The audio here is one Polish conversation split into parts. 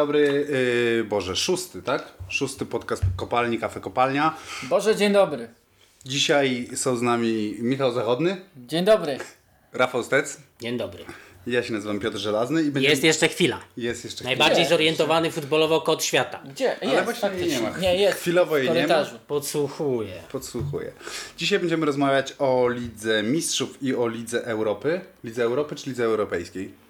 Dzień dobry, yy, Boże, szósty, tak? Szósty podcast Kopalni, Kafe Kopalnia. Boże, dzień dobry. Dzisiaj są z nami Michał Zachodny, Dzień dobry. Rafał Stec, Dzień dobry. ja się nazywam Piotr Żelazny i będziemy... Jest jeszcze chwila. Jest jeszcze Najbardziej Gdzie? zorientowany futbolowo kot świata. Gdzie? Ale jest, właśnie faktycznie. nie ma. Nie, jest. Chwilowo jej nie ma. Podsłuchuję. Podsłuchuję. Dzisiaj będziemy rozmawiać o Lidze Mistrzów i o Lidze Europy. Lidze Europy czy Lidze Europejskiej?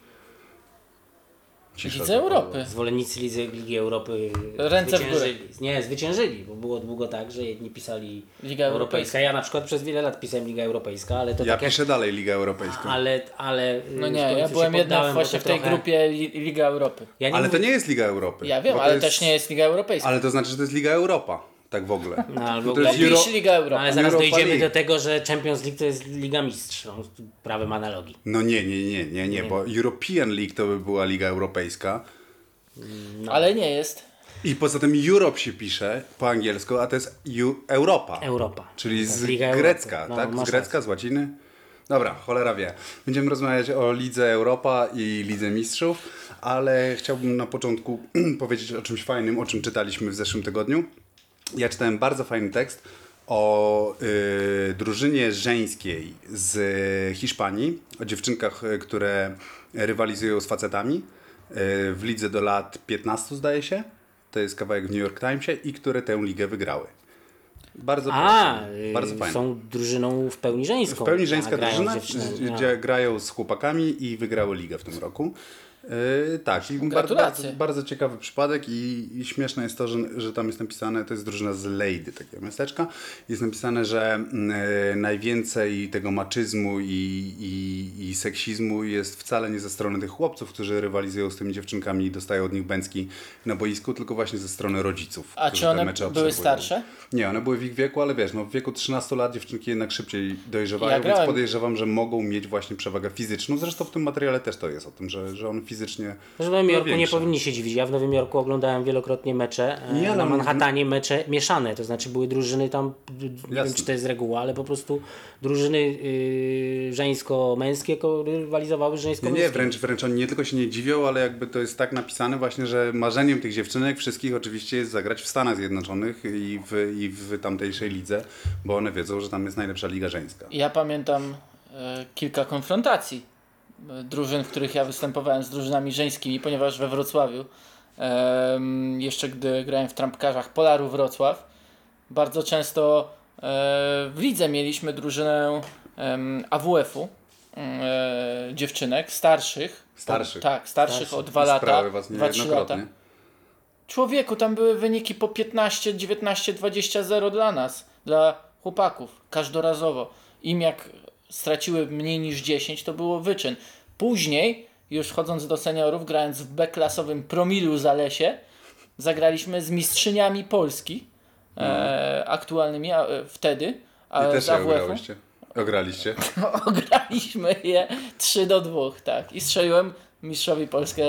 Cisza Lidze. Europy. Zwolennicy Lidzy, Ligi Europy Ręce w górę. zwyciężyli. Nie, zwyciężyli, bo było długo tak, że jedni pisali Liga Europejska. Ja na przykład przez wiele lat pisałem Liga Europejska, ale to Ja tak jak... piszę dalej Ligę Europejską. Ale, ale No w nie, ja byłem jednak właśnie to w tej trochę- grupie Li Liga Europy. Ja Ale to mówię- nie jest Liga Europy. Ja wiem, to ale jest- też nie jest Liga Europejska. Ale to znaczy, że to jest Liga Europa. Tak w ogóle. No, ale w To ogóle- jest Euro... Liga Europy. Ale zaraz Europa dojdziemy League. do tego, że Champions League to jest Liga Mistrz. No, prawem analogii. No nie, nie, nie, nie, nie, bo European League to by była Liga Europejska. Ale nie jest. I poza tym Europe się pisze po angielsku, a to jest Eu- Europa. Europa. Czyli Tak, z Liga grecka, No, tak? Z masz grecka, z łaciny? Dobra, cholera wie. Będziemy rozmawiać o Lidze Europa i Lidze Mistrzów, ale chciałbym na początku powiedzieć o czymś fajnym, o czym czytaliśmy w zeszłym tygodniu. Ja czytałem bardzo fajny tekst o y, drużynie żeńskiej z Hiszpanii, o dziewczynkach, y, które rywalizują z facetami y, w lidze do lat 15 zdaje się. To jest kawałek w New York Timesie i które tę ligę wygrały. Bardzo A, proszę, y, bardzo fajne. są drużyną w pełni żeńską. W pełni żeńska drużyna, dziewczynami. No. gdzie grają z chłopakami i wygrały ligę w tym roku. Yy, tak, i bardzo, bardzo, ciekawy przypadek i, i śmieszne jest to, że, że tam jest napisane, to jest drużyna z Leydy, takiego miasteczka, jest napisane, że yy, najwięcej tego maczyzmu i, i, i seksizmu jest wcale nie ze strony tych chłopców, którzy rywalizują z tymi dziewczynkami i dostają od nich bęcki na boisku, tylko właśnie ze strony rodziców. A czy one były starsze? Nie, one były w ich wieku, ale wiesz, no w wieku 13 lat dziewczynki jednak szybciej dojrzewają, Ja więc podejrzewam, że mogą mieć właśnie przewagę fizyczną. Zresztą w tym materiale też to jest o tym, że, że on fizycznie Że w Nowym Jorku nie powinni się dziwić. Ja w Nowym Jorku oglądałem wielokrotnie mecze. e, Nie, na Manhattanie mecze mieszane, to znaczy były drużyny tam, nie wiem czy to jest reguła, ale po prostu drużyny yy, żeńsko-męskie ko- rywalizowały z Nie, żeńsko-męskimi. nie, wręcz, wręcz oni nie tylko się nie dziwią, ale jakby to jest tak napisane właśnie, że marzeniem tych dziewczynek wszystkich oczywiście jest zagrać w Stanach Zjednoczonych i w, i w tamtejszej lidze, bo one wiedzą, że tam jest najlepsza liga żeńska. Ja pamiętam e, kilka konfrontacji drużyn, w których ja występowałem z drużynami żeńskimi, ponieważ we Wrocławiu, jeszcze gdy grałem w trampkarzach Polaru Wrocław, bardzo często e, w lidze mieliśmy drużynę AWF-u, e, dziewczynek, starszych. Starszych. Tak, starszych, Starszych. o dwa lata, dwa, trzy lata. Człowieku, tam były wyniki po 15, 19, 20, 0 dla nas, dla chłopaków, każdorazowo. Im jak straciły mniej niż 10, to było wyczyn. Później, już wchodząc do seniorów, grając w B-klasowym promilu Zalesie, zagraliśmy z mistrzyniami Polski, e, aktualnymi a, e, wtedy, a I też z AWF-u. ograliście. Ograliście. Ograliśmy je 3 do 2, tak. I strzeliłem mistrzowi Polskę,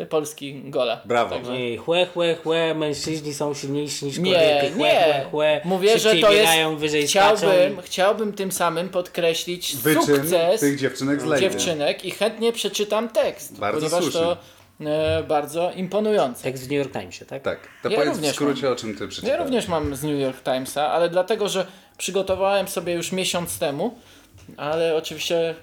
e, Polski gola. Brawo. Nie, chłe, chłe, chłe, mężczyźni są silniejsi niż Nie, kobiety. Chłe, nie. chłe, chłe, Mówię, że to jest. wyżej. Chciałbym, chciałbym tym samym podkreślić Wyczyn sukces tych dziewczynek z Leydy. dziewczynek i chętnie przeczytam tekst, Bardzo ponieważ słusznie. to e, bardzo imponujące. Tekst w New York Timesie, tak? Tak, to Ja powiedz w również skrócie mam. o czym ty Ja przeczytałeś. również mam z New York Timesa, ale dlatego, że przygotowałem sobie już miesiąc temu, ale oczywiście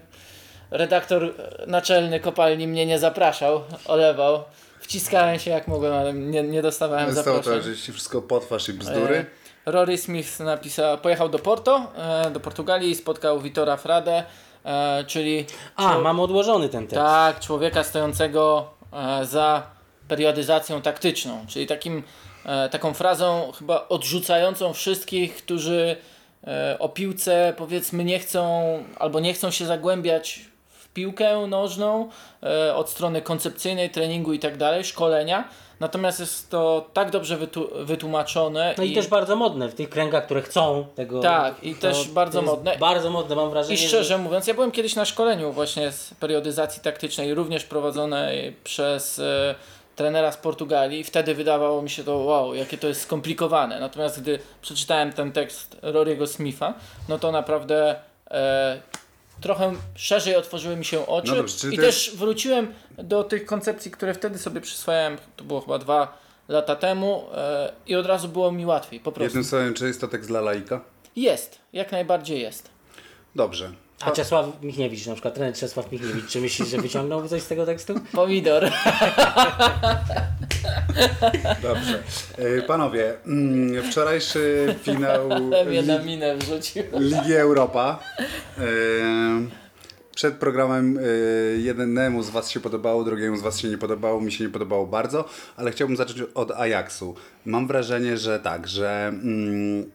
redaktor naczelny kopalni mnie nie zapraszał, olewał. Wciskałem się jak mogłem, ale nie, nie dostawałem Zostało zaproszeń. to, że ci wszystko potwarz i bzdury. E, Rory Smith napisał, pojechał do Porto, e, do Portugalii i spotkał Vitora Frade, e, czyli A, mam odłożony ten tekst. tak, człowieka stojącego za periodyzacją taktyczną, czyli takim, taką frazą chyba odrzucającą wszystkich, którzy o piłce powiedzmy nie chcą albo nie chcą się zagłębiać piłkę nożną e, od strony koncepcyjnej, treningu i tak dalej, szkolenia. Natomiast jest to tak dobrze wytłumaczone. No i, też bardzo modne w tych kręgach, które chcą tego. Tak, i to- też bardzo modne. Bardzo modne, mam wrażenie. I szczerze mówiąc, ja byłem kiedyś na szkoleniu właśnie z periodyzacji taktycznej, również prowadzonej przez e, trenera z Portugalii. I wtedy wydawało mi się to, wow, jakie to jest skomplikowane. Natomiast gdy przeczytałem ten tekst Rory'ego Smitha, no to naprawdę e, trochę szerzej otworzyły mi się oczy No dobrze, i też wróciłem do tych koncepcji, które wtedy sobie przyswajałem, to było chyba dwa lata temu e, i od razu było mi łatwiej, po prostu. Jednym słowem, czy jest to tekst dla laika? Jest, jak najbardziej jest. Dobrze. A Czesław Michniewicz, na przykład trener Czesław Michniewicz, czy myślisz, że wyciągnął coś z tego tekstu? Pomidor. Dobrze. E, Panowie, mm, wczorajszy finał Mnie na Li- minę wrzucił. Ligi Europa. E, Przed programem e, jednemu z Was się podobało, drugiemu z Was się nie podobało, mi się nie podobało bardzo, ale chciałbym zacząć od Ajaxu. Mam wrażenie, że tak, że mm,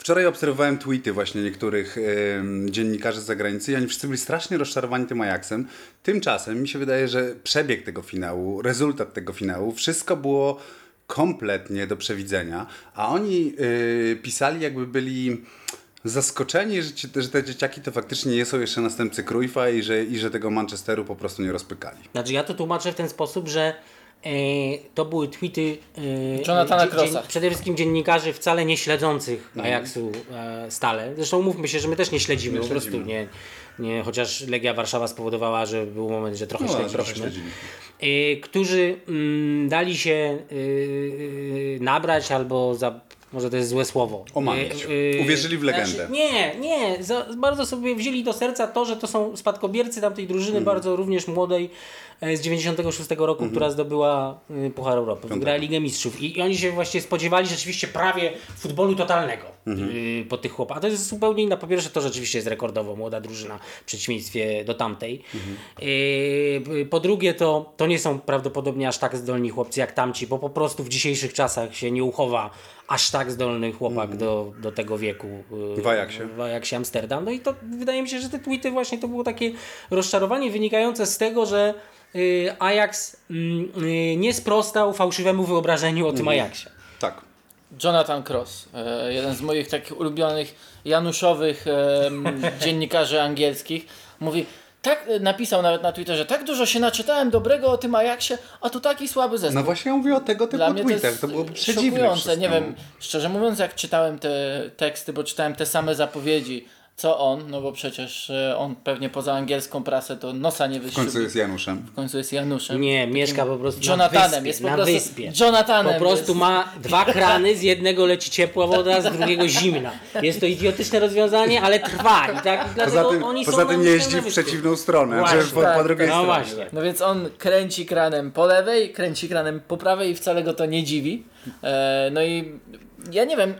wczoraj obserwowałem tweety właśnie niektórych em, dziennikarzy z zagranicy i oni wszyscy byli strasznie rozczarowani tym Ajaxem. Tymczasem mi się wydaje, że przebieg tego finału, rezultat tego finału, wszystko było kompletnie do przewidzenia, a oni y, pisali jakby byli zaskoczeni, że, ci, że te dzieciaki to faktycznie nie są jeszcze następcy Cruyffa i że, i że tego Manchesteru po prostu nie rozpykali. Znaczy ja to tłumaczę w ten sposób, że to były tweety e, Jonathana Crossa. dzien- przede wszystkim dziennikarzy wcale nie śledzących Mhm. Ajaxu e, stale. Zresztą umówmy się, że my też nie śledzimy, Nie po prostu śledzimy. nie, nie, chociaż Legia Warszawa spowodowała, że był moment, że trochę No, śledziliśmy. trochę śledziliśmy. którzy mm, dali się nabrać albo za, może to jest złe słowo. Omamić. Y, y, Uwierzyli w legendę. Znaczy, nie, nie. Za, bardzo sobie wzięli do serca to, że to są spadkobiercy tamtej drużyny, Mhm. bardzo również młodej e, z 96 roku, która zdobyła y, Puchar Europy. Wygrała Ligę Mistrzów. I, I oni się właśnie spodziewali rzeczywiście prawie futbolu totalnego Mhm. y, po tych chłopach. A to jest zupełnie inna. Po pierwsze to rzeczywiście jest rekordowo młoda drużyna w przeciwieństwie do tamtej. Y, po drugie to, to nie są prawdopodobnie aż tak zdolni chłopcy jak tamci, bo po prostu w dzisiejszych czasach się nie uchowa aż tak zdolny chłopak do, do tego wieku. y. W Ajaxie. W Ajaxie Amsterdam. No i to wydaje mi się, że te tweety właśnie to było takie rozczarowanie wynikające z tego, że y, Ajax mm, y, nie sprostał fałszywemu wyobrażeniu o tym Mhm. Ajaxie. Tak. Jonathan Cross, e, jeden z moich takich ulubionych januszowych dziennikarzy angielskich, mówi, tak e, napisał nawet na Twitterze, tak dużo się naczytałem dobrego o tym Ajaxie, a tu taki słaby zespół. No właśnie ja mówię o tego typu Dla mnie to jest To, było przedziwne. Nie wiem, szczerze mówiąc, jak czytałem te teksty, bo czytałem te same zapowiedzi, co on, no bo przecież e, on pewnie poza angielską prasę to nosa nie W wyszczył. końcu jest Januszem. W końcu jest Januszem. Nie, mieszka po prostu Jonathanem, na wyspie. jest po na prostu wyspie. Jonathanem. Po prostu jest. ma dwa krany, z jednego leci ciepła woda, z drugiego zimna. Jest to idiotyczne rozwiązanie, ale trwa. I tak, i Poza tym, oni poza są tym jeździ w przeciwną stronę, Właśnie, po, tak. po drugiej No stronie. właśnie. No więc on kręci kranem po lewej, kręci kranem po prawej i wcale go to nie dziwi. E, no i ja nie wiem,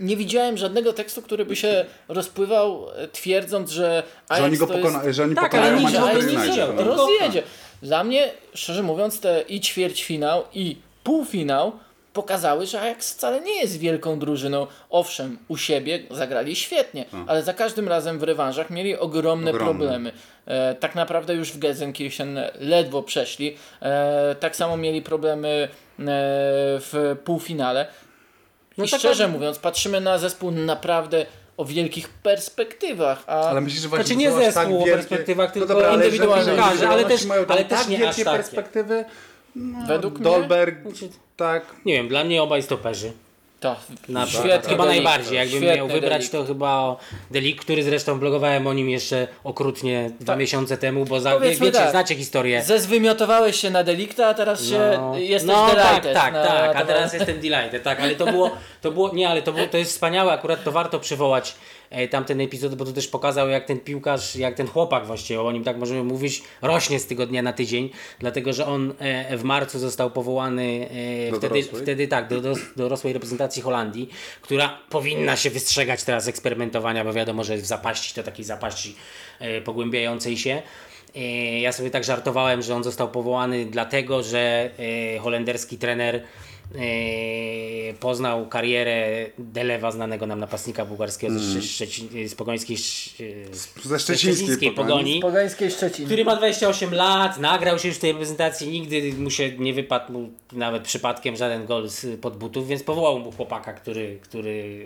nie widziałem żadnego tekstu, który by się rozpływał e, twierdząc, że Że Ajax oni go to jest... pokona, że oni Tak, pokonają Manchester United. no. rozjedzie. Dla mnie, szczerze mówiąc, te i ćwierćfinał, i półfinał pokazały, że Ajax wcale nie jest wielką drużyną. Owszem, u siebie zagrali świetnie, ale za każdym razem w rewanżach mieli ogromne, Ogromne. problemy. E, tak naprawdę już w Gelsenkirchen ledwo przeszli. E, tak samo mieli problemy e, w półfinale. No I tak, szczerze mówiąc, patrzymy na zespół naprawdę o wielkich perspektywach, a Ale myślisz, że właśnie Znaczy nie aż zespół o wielkie- perspektywach, tylko dobra, ale indywidualne piłkarze, piłkarze ale też- mają ale też tak nie aż wielkie takie. perspektywy. No, Według mnie- Dolberg, Znaczy- tak. Nie wiem, dla mnie obaj stoperzy. To Na świetny chyba delik. najbardziej. Jakbym miał wybrać, delik. to chyba o Delik, który zresztą blogowałem o nim jeszcze okrutnie dwa miesiące temu, bo za, wiecie, tak. znacie historię. Zezwymiotowałeś się na delikta, a teraz się jesteś no tak, delighted tak, na tak, a teraz jestem delighted, tak, ale to było, to było, nie, ale to, było, to jest wspaniałe, akurat to warto przywołać tamten epizod, bo to też pokazał jak ten piłkarz, jak ten chłopak właściwie, o nim tak możemy mówić, rośnie z tygodnia na tydzień, dlatego, że on e, w marcu został powołany e, Do wtedy, dorosłej? wtedy tak, do, do dorosłej reprezentacji Holandii, która powinna się wystrzegać teraz eksperymentowania, bo wiadomo, że jest w zapaści, to takiej zapaści e, pogłębiającej się. E, Ja sobie tak żartowałem, że on został powołany dlatego, że e, holenderski trener e, poznał karierę Delewa, znanego nam napastnika bułgarskiego ze Szczecin, z pogońskiej Sz- e, Ze szczecińskiej pogoni. Pogańskiej Szczecin. Który ma 28 lat, nagrał się już w tej reprezentacji, nigdy mu się nie wypadł mu nawet przypadkiem żaden gol z pod butów, więc powołał mu chłopaka, który, który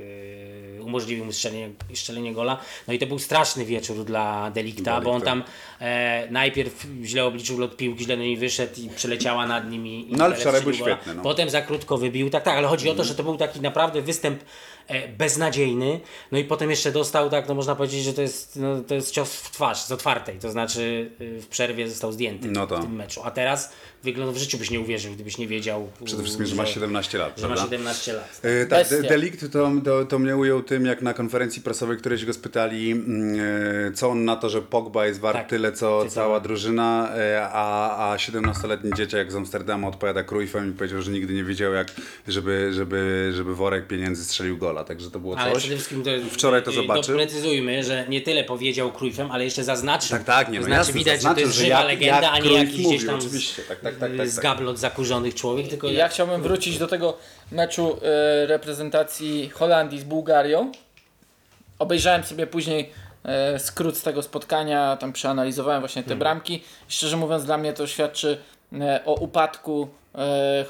e, umożliwił mu strzelenie, strzelenie gola. No i to był straszny wieczór dla Delikta, bo on tam e, najpierw źle obliczył lot piłki, źle do niej wyszedł i przeleciała nad nim i, i No ale wczoraj był świetny, no. Potem za malutko wybił, tak, tak, ale chodzi o to, że to był taki naprawdę występ beznadziejny, no i potem jeszcze dostał, tak, no można powiedzieć, że to jest, no, to jest cios w twarz z otwartej, to znaczy y, w przerwie został zdjęty No w tym meczu, a teraz wygląda, w życiu byś nie uwierzył, gdybyś nie wiedział, Przede wszystkim, że ma 17 lat, że ma prawda? 17 lat. E, tak, Delikt to, to, to mnie ujął tym, jak na konferencji prasowej któreś go spytali, mm, e, co on na to, że Pogba jest wart Tak. tyle, co cała drużyna, e, a, a 17-letni dzieciak z Amsterdamu odpowiada Cruyffem i powiedział, że nigdy nie wiedział, jak, żeby, żeby, żeby worek pieniędzy strzelił gola. Także to było Ale coś. przede wszystkim to, Wczoraj to y, zobaczył. Doprecyzujmy, że nie tyle powiedział Cruyffem, ale jeszcze zaznaczył. Tak, tak, nie, to no znaczy jasne, widać, że to jest żywa jak- legenda, jak a nie jakiś gdzieś tam oczywiście, tak, tak, tak, y, tak, z tak. gablot zakurzonych człowiek, tylko Ja chciałbym wrócić do tego meczu e, reprezentacji Holandii z Bułgarią. Obejrzałem sobie później e, skrót z tego spotkania, tam przeanalizowałem właśnie te bramki. Szczerze mówiąc, dla mnie to świadczy e, o upadku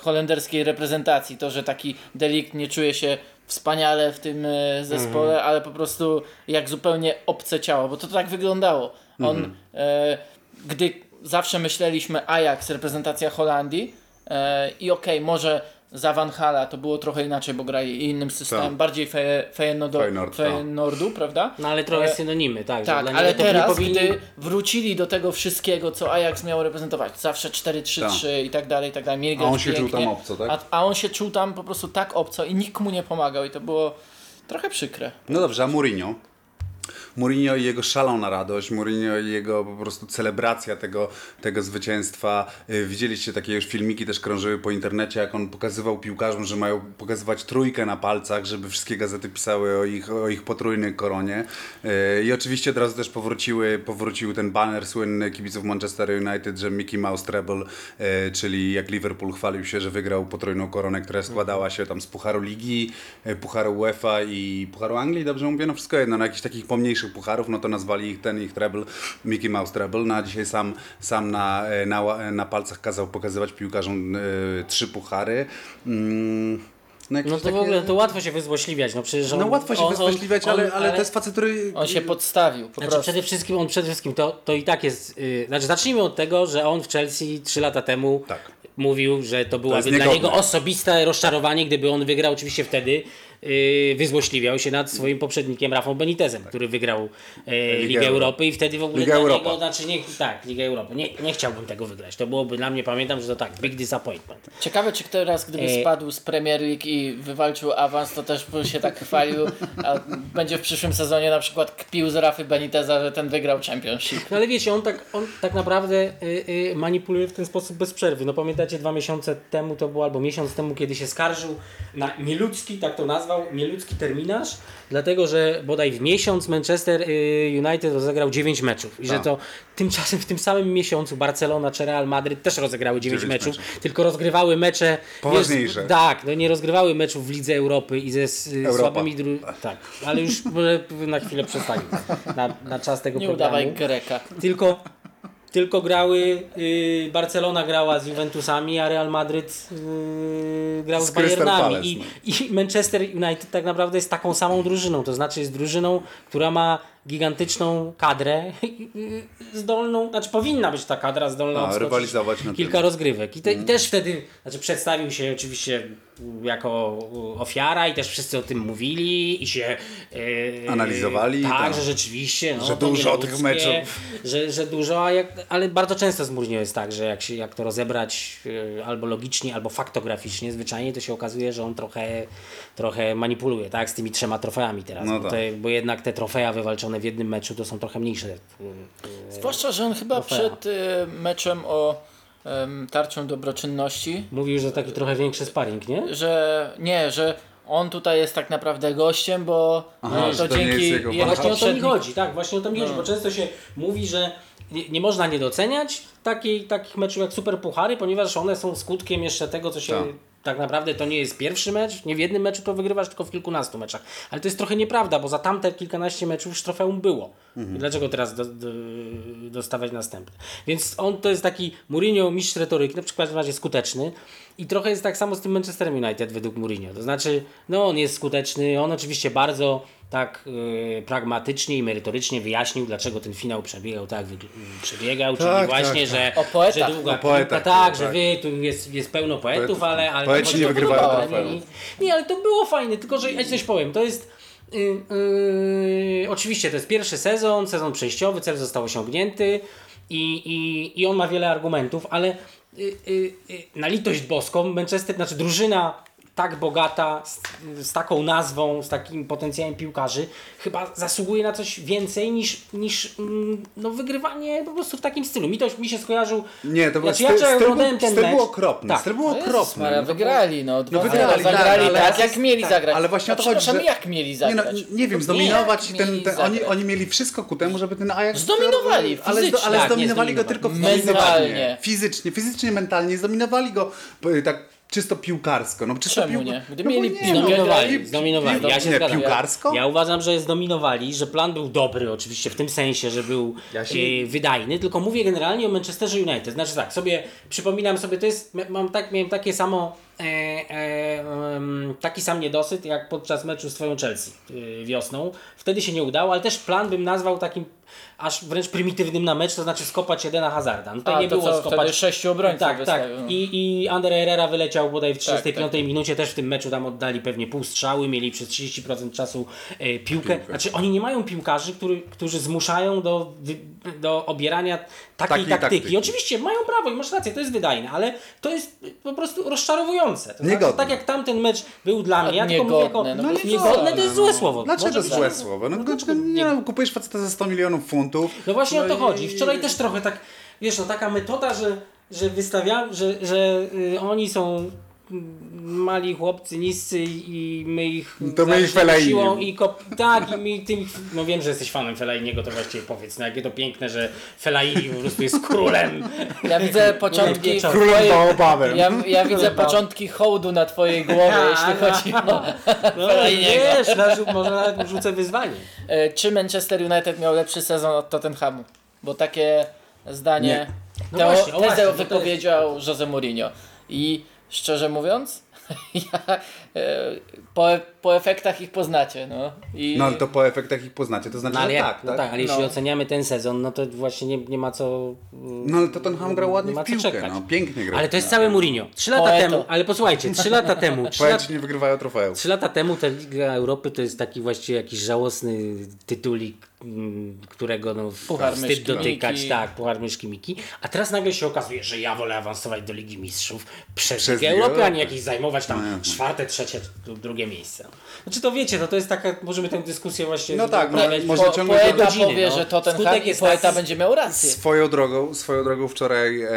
holenderskiej reprezentacji. To, że taki delikt nie czuje się wspaniale w tym e, zespole, ale po prostu jak zupełnie obce ciało, bo to tak wyglądało. On, e, gdy zawsze myśleliśmy Ajax, reprezentacja Holandii e, i okej, może za Van Hala to było trochę inaczej, bo grali innym systemem, Tak. bardziej Fe, Feyenoordo, Feyenoord, tak. Feyenoordu, prawda? No ale trochę Ale- synonimy, tak. Tak, dla ale teraz, powinni- gdy wrócili do tego wszystkiego, co Ajax miał reprezentować, zawsze 4-3-3 i tak dalej, i tak dalej, mieli A on się czuł pięknie, tam obco, tak? A, a on się czuł tam po prostu tak obco i nikt mu nie pomagał i to było trochę przykre. No dobrze, a Mourinho? Mourinho i jego szalona radość, Mourinho i jego po prostu celebracja tego, tego zwycięstwa. Y, Widzieliście takie już filmiki też krążyły po internecie, jak on pokazywał piłkarzom, że mają pokazywać trójkę na palcach, żeby wszystkie gazety pisały o ich, o ich potrójnej koronie. Y, I oczywiście od razu też powróciły, powrócił ten banner słynny kibiców Manchester United, że Mickey Mouse Treble, y, czyli jak Liverpool chwalił się, że wygrał potrójną koronę, która składała się tam z Pucharu Ligi, Pucharu UEFA i Pucharu Anglii, dobrze mówię? No wszystko jedno, na jakichś takich pomniejszych pucharów, no to nazwali ich ten ich treble Mickey Mouse Treble, no a dzisiaj sam, sam na, na, na palcach kazał pokazywać piłkarzom y, trzy puchary. Mm, no, No to takie- w ogóle to łatwo się wyzłośliwiać. No, przecież on, no łatwo się on, wyzwyśliwiać, on- ale, ale to jest facet, który... On się podstawił po Znaczy prostu. przede wszystkim, on przede wszystkim to, to i tak jest. Yy, znaczy zacznijmy od tego, że on w Chelsea 3 lata temu Tak. mówił, że to byłaby jest dla niego osobiste rozczarowanie, gdyby on wygrał. Oczywiście wtedy wyzłośliwiał się nad swoim poprzednikiem Rafą Benitezem, który wygrał yy, Ligę Euro- Europy i wtedy w ogóle Liga Europa. niego, znaczy nie, tak, Ligę Europy. Nie, nie chciałbym tego wygrać. To byłoby dla mnie, pamiętam, że to tak, big disappointment. Ciekawe, czy teraz, gdyby E- spadł z Premier League i wywalczył awans, to też by się tak chwalił, a będzie w przyszłym sezonie na przykład kpił z Rafy Beniteza, że ten wygrał Championship. No ale wiecie, on tak, on tak naprawdę y, y, manipuluje w ten sposób bez przerwy. No pamiętacie dwa miesiące temu to było, albo miesiąc temu, kiedy się skarżył na nieludzki, tak to nazwał, nieludzki terminarz, dlatego że bodaj w miesiąc Manchester y, United rozegrał 9 meczów i że Tak. to tymczasem w tym samym miesiącu Barcelona czy Real Madryt też rozegrały 9 Dziewięć meczów, meczów. tylko rozgrywały mecze Poważniejsze. wiesz, tak, no nie rozgrywały meczów w Lidze Europy i ze s- Europa. słabymi dru... tak, ale już na chwilę przestań na, na czas tego Nie programu udawaj Greka. tylko, tylko grały, y, Barcelona grała z Juventusami, a Real Madryt y, grał z, Z Bayernami. Palace, I, no. I Manchester United tak naprawdę jest taką samą drużyną, to znaczy jest drużyną, która ma gigantyczną kadrę, zdolną, znaczy powinna być ta kadra zdolna A, rywalizować na kilka tym. rozgrywek. I, te, I też wtedy, znaczy przedstawił się oczywiście jako ofiara i też wszyscy o tym mówili i się y, Analizowali, Tak, tak. że rzeczywiście. No, Że dużo tych meczów. Że, że dużo, a jak, ale bardzo często z Mourinho jest tak, że jak, się, jak to rozebrać y, albo logicznie, albo faktograficznie, zwyczajnie, to się okazuje, że on trochę, trochę manipuluje, tak, z tymi trzema trofeami teraz. No bo, tak. te, bo jednak te trofea wywalczone w jednym meczu to są trochę mniejsze. y, Zwłaszcza, że on chyba przed y, meczem o tarczą dobroczynności, Mówił, że taki trochę większy sparring, nie? że nie, że on tutaj jest tak naprawdę gościem, bo Aha, y, że to to nie dzięki jego jego Właśnie o to mi chodzi, tak, właśnie o to mi chodzi, bo często się mówi, że nie, nie można nie doceniać takiej, takich meczów jak Super Puchary, ponieważ one są skutkiem jeszcze tego, co się Tak. Tak naprawdę to nie jest pierwszy mecz, nie w jednym meczu to wygrywasz, tylko w kilkunastu meczach. Ale to jest trochę nieprawda, bo za tamte kilkanaście meczów już trofeum było. I dlaczego teraz do, do, dostawać następne? Więc on to jest taki Mourinho mistrz retoryki, na przykład w razie skuteczny. I trochę jest tak samo z tym Manchesterem United według Mourinho. To znaczy, no on jest skuteczny, on oczywiście bardzo tak yy, pragmatycznie i merytorycznie wyjaśnił, dlaczego ten finał przebiegał tak, przebiegał, czyli Tak, właśnie, tak, że, O poetach. że długa O poetach, piłka, tak, tak. że wy, tu jest, jest pełno poetów, ale... ale Poeci to nie wygrywają nie? Nie, ale to było fajne, tylko że ja coś powiem, to jest... Yy, yy, oczywiście to jest pierwszy sezon, sezon przejściowy, cel został osiągnięty i, i, i on ma wiele argumentów, ale na litość boską Manchester, znaczy drużyna tak bogata, z, z taką nazwą, z takim potencjałem piłkarzy, chyba zasługuje na coś więcej niż, niż mm, no, wygrywanie po prostu w takim stylu. Mi to mi się skojarzył. Nie, to był znaczy, ja styl, oglądałem ten styl mecz. był okropny. Tak. Styl był O Jezus okropny. Maria, No wygrali, no. No wygrali, tak, zagrali ale- tak, jak mieli tak, zagrać. ale właśnie o to chodzi, że- jak mieli Nie, no, zagrać? nie wiem, zdominować jak ten, mieli ten oni, oni mieli wszystko ku temu, żeby ten Ajax... Zdominowali, ale, fizycznie. ale Tak, nie zdominowali go zdominowali. tylko Mentalnie. fizycznie. Fizycznie, fizycznie, mentalnie zdominowali go tak czysto piłkarsko. No, czysto Czemu piłka- nie? Gdy no, mieli nie, no, Zdominowali, zdominowali. Ja się nie, zgadzam. piłkarsko? Ja uważam, że zdominowali, że plan był dobry, oczywiście w tym sensie, że był Ja się e, wydajny, tylko mówię generalnie o Manchesterze United. Znaczy tak, sobie przypominam sobie, to jest, mam tak, miałem takie samo, e, e, taki sam niedosyt jak podczas meczu z twoją Chelsea e, wiosną. Wtedy się nie udało, ale też plan bym nazwał takim aż wręcz prymitywnym na mecz, to znaczy skopać Edena Hazarda. No to A, nie to było co, skopać sześciu obrońców tak, tak. wystawił. I, I Ander Herrera wyleciał bodaj w 35 tak. minucie, też w tym meczu tam oddali pewnie pół strzały, mieli przez 30% czasu e, piłkę. Znaczy oni nie mają piłkarzy, który, którzy zmuszają do, do obierania takiej Takiej taktyki. taktyki. Oczywiście mają prawo i masz rację, to jest wydajne, ale to jest po prostu rozczarowujące. To znaczy, Niegodne. tak jak tamten mecz był dla mnie, ja tylko mówię jako... Niegodne, no No niegodne to jest złe no. słowo. Dlaczego być- złe słowo? No, no, nie, no, kupujesz faceta za 100 milionów funtów. No właśnie o to i- chodzi. Wczoraj też trochę tak, wiesz, no taka metoda, że, że wystawiam, że, że y, oni są mali chłopcy niscy i my ich To my ich siłą i kop... tak i my tym, no wiem, że jesteś fanem Fellainiego, to właściwie powiedz, no jakie to piękne, że Fellaini po prostu jest królem. Ja widzę początki. Królem baobabem. Ja, ja widzę początki hołdu na twojej głowie, jeśli chodzi o No Fellainiego. wiesz, może nawet rzucę wyzwanie. E, Czy Manchester United miał lepszy sezon od Tottenhamu? Bo takie zdanie, Nie. No teo, właśnie, o właśnie, tezę to jest- wypowiedział Jose Mourinho. I szczerze mówiąc, ja, po, po efektach ich poznacie. No, I No ale to po efektach ich poznacie, to znaczy, No ale, że jak, tak, no tak? tak, ale jeśli No. oceniamy ten sezon, no to właśnie nie, nie ma co... No ale Tottenham grał ładnie w piłkę, no pięknie grał. Ale to jest całe Mourinho. Trzy lata Poeto. temu, ale posłuchajcie, trzy lata temu, trzy, lat, nie wygrywają trofeów. trzy lata temu ta Liga Europy to jest taki właściwie jakiś żałosny tytulik, mm, którego no, Puchar wstyd Myszki dotykać, Miki. tak, Puchar Myszki Miki. A teraz nagle się okazuje, że ja wolę awansować do Ligi Mistrzów przez, Przez Ligę Europy, a nie jakieś zajmować tam No czwarte, trzecie, lub drugie miejsce. Znaczy to wiecie, to, to jest taka, możemy tę dyskusję właśnie No tak, no, może po, ciągle poeta godziny, powie, no. że Tottenham Skutek i jest poeta będzie miał rację. Swoją drogą, swoją drogą wczoraj e,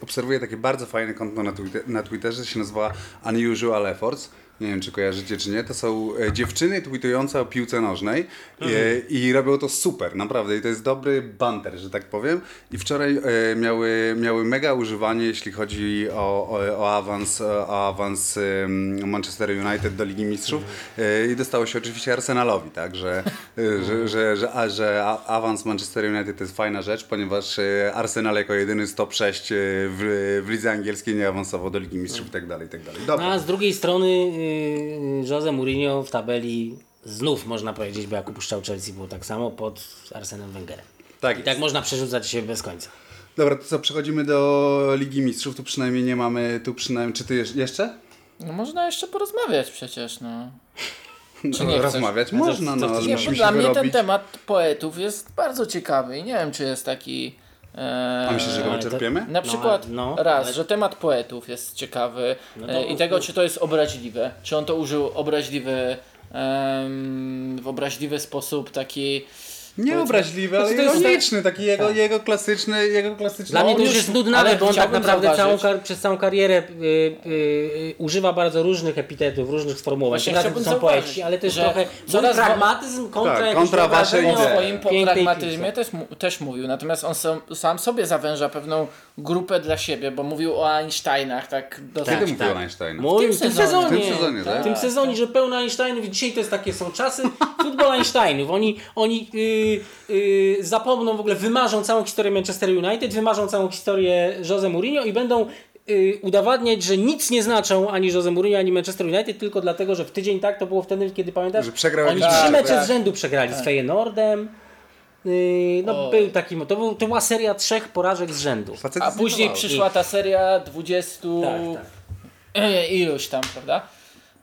obserwuję takie bardzo fajne konto na, Twitter, na Twitterze, się nazywa Unusual Efforts. Nie wiem, czy kojarzycie, czy nie. To są e, dziewczyny tweetujące o piłce nożnej e, i robią to super, naprawdę. I to jest dobry banter, że tak powiem. I wczoraj e, miały, miały mega używanie, jeśli chodzi o, o, o awans, o awans em, Manchester United do Ligi Mistrzów. E, I dostało się oczywiście Arsenalowi, tak, że, e, że, że, że, a, że awans Manchester United to jest fajna rzecz, ponieważ e, Arsenal jako jedyny z top 6 e, w, w lidze angielskiej nie awansował do Ligi Mistrzów i tak dalej, i tak dalej. No, Dobra. a z drugiej strony Jose Mourinho w tabeli znów można powiedzieć, bo jak upuszczał Chelsea było tak samo pod Arsenem Wengerem. Tak I tak można przerzucać się bez końca. Dobra, to co, przechodzimy do Ligi Mistrzów, tu przynajmniej nie mamy, tu przynajmniej, czy ty jesz- jeszcze? No można jeszcze porozmawiać przecież, no. Czy nie No, chcesz? Rozmawiać można, no, chcesz bo musimy się dla mnie ten temat poetów jest bardzo ciekawy i nie wiem, czy jest taki... E, A myślisz, że go wyczerpiemy? Na przykład no, raz, ale- że temat poetów jest ciekawy No to- e, i tego, czy to jest obraźliwe. Czy on to użył obraźliwy, em, w obraźliwy sposób taki... Nie obraźliwy, ale Znaczy, to jest- ironiczny, taki jego, jego klasyczny, jego klasyczny... Dla mnie to już już- jest nudne, ale bo on tak naprawdę całą, przez całą karierę y, y, y, używa bardzo różnych epitetów, różnych sformułowań. Właśnie Tym razem są poeci, ale że trochę coraz pragmatyzm kontra, Tak, kontra wasze O idee. o swoim pragmatyzmie też, też mówił, natomiast on sam, sam sobie zawęża pewną grupę dla siebie, bo mówił o Einsteinach tak dosyć... Kiedy mówił o Einsteinie? Mówił W w tym tym sezonie. sezonie. W tym sezonie, tak? W tym sezonie, że pełno Einsteinów. I dzisiaj to jest takie są czasy futbol Einsteinów. Oni, oni yy, yy, zapomną w ogóle, wymarzą całą historię Manchester United, wymarzą całą historię Jose Mourinho i będą y, udowadniać, że nic nie znaczą ani Jose Mourinho, ani Manchester United, tylko dlatego, że w tydzień tak to było wtedy, kiedy pamiętasz, Że przegrał oni trzy mecz, mecze tak. z rzędu przegrali z Feyenoordem. Y, no O. był taki, to, był, to była seria trzech porażek z rzędu. A później przyszła ta seria 20 Tak, tak. iluś tam, prawda?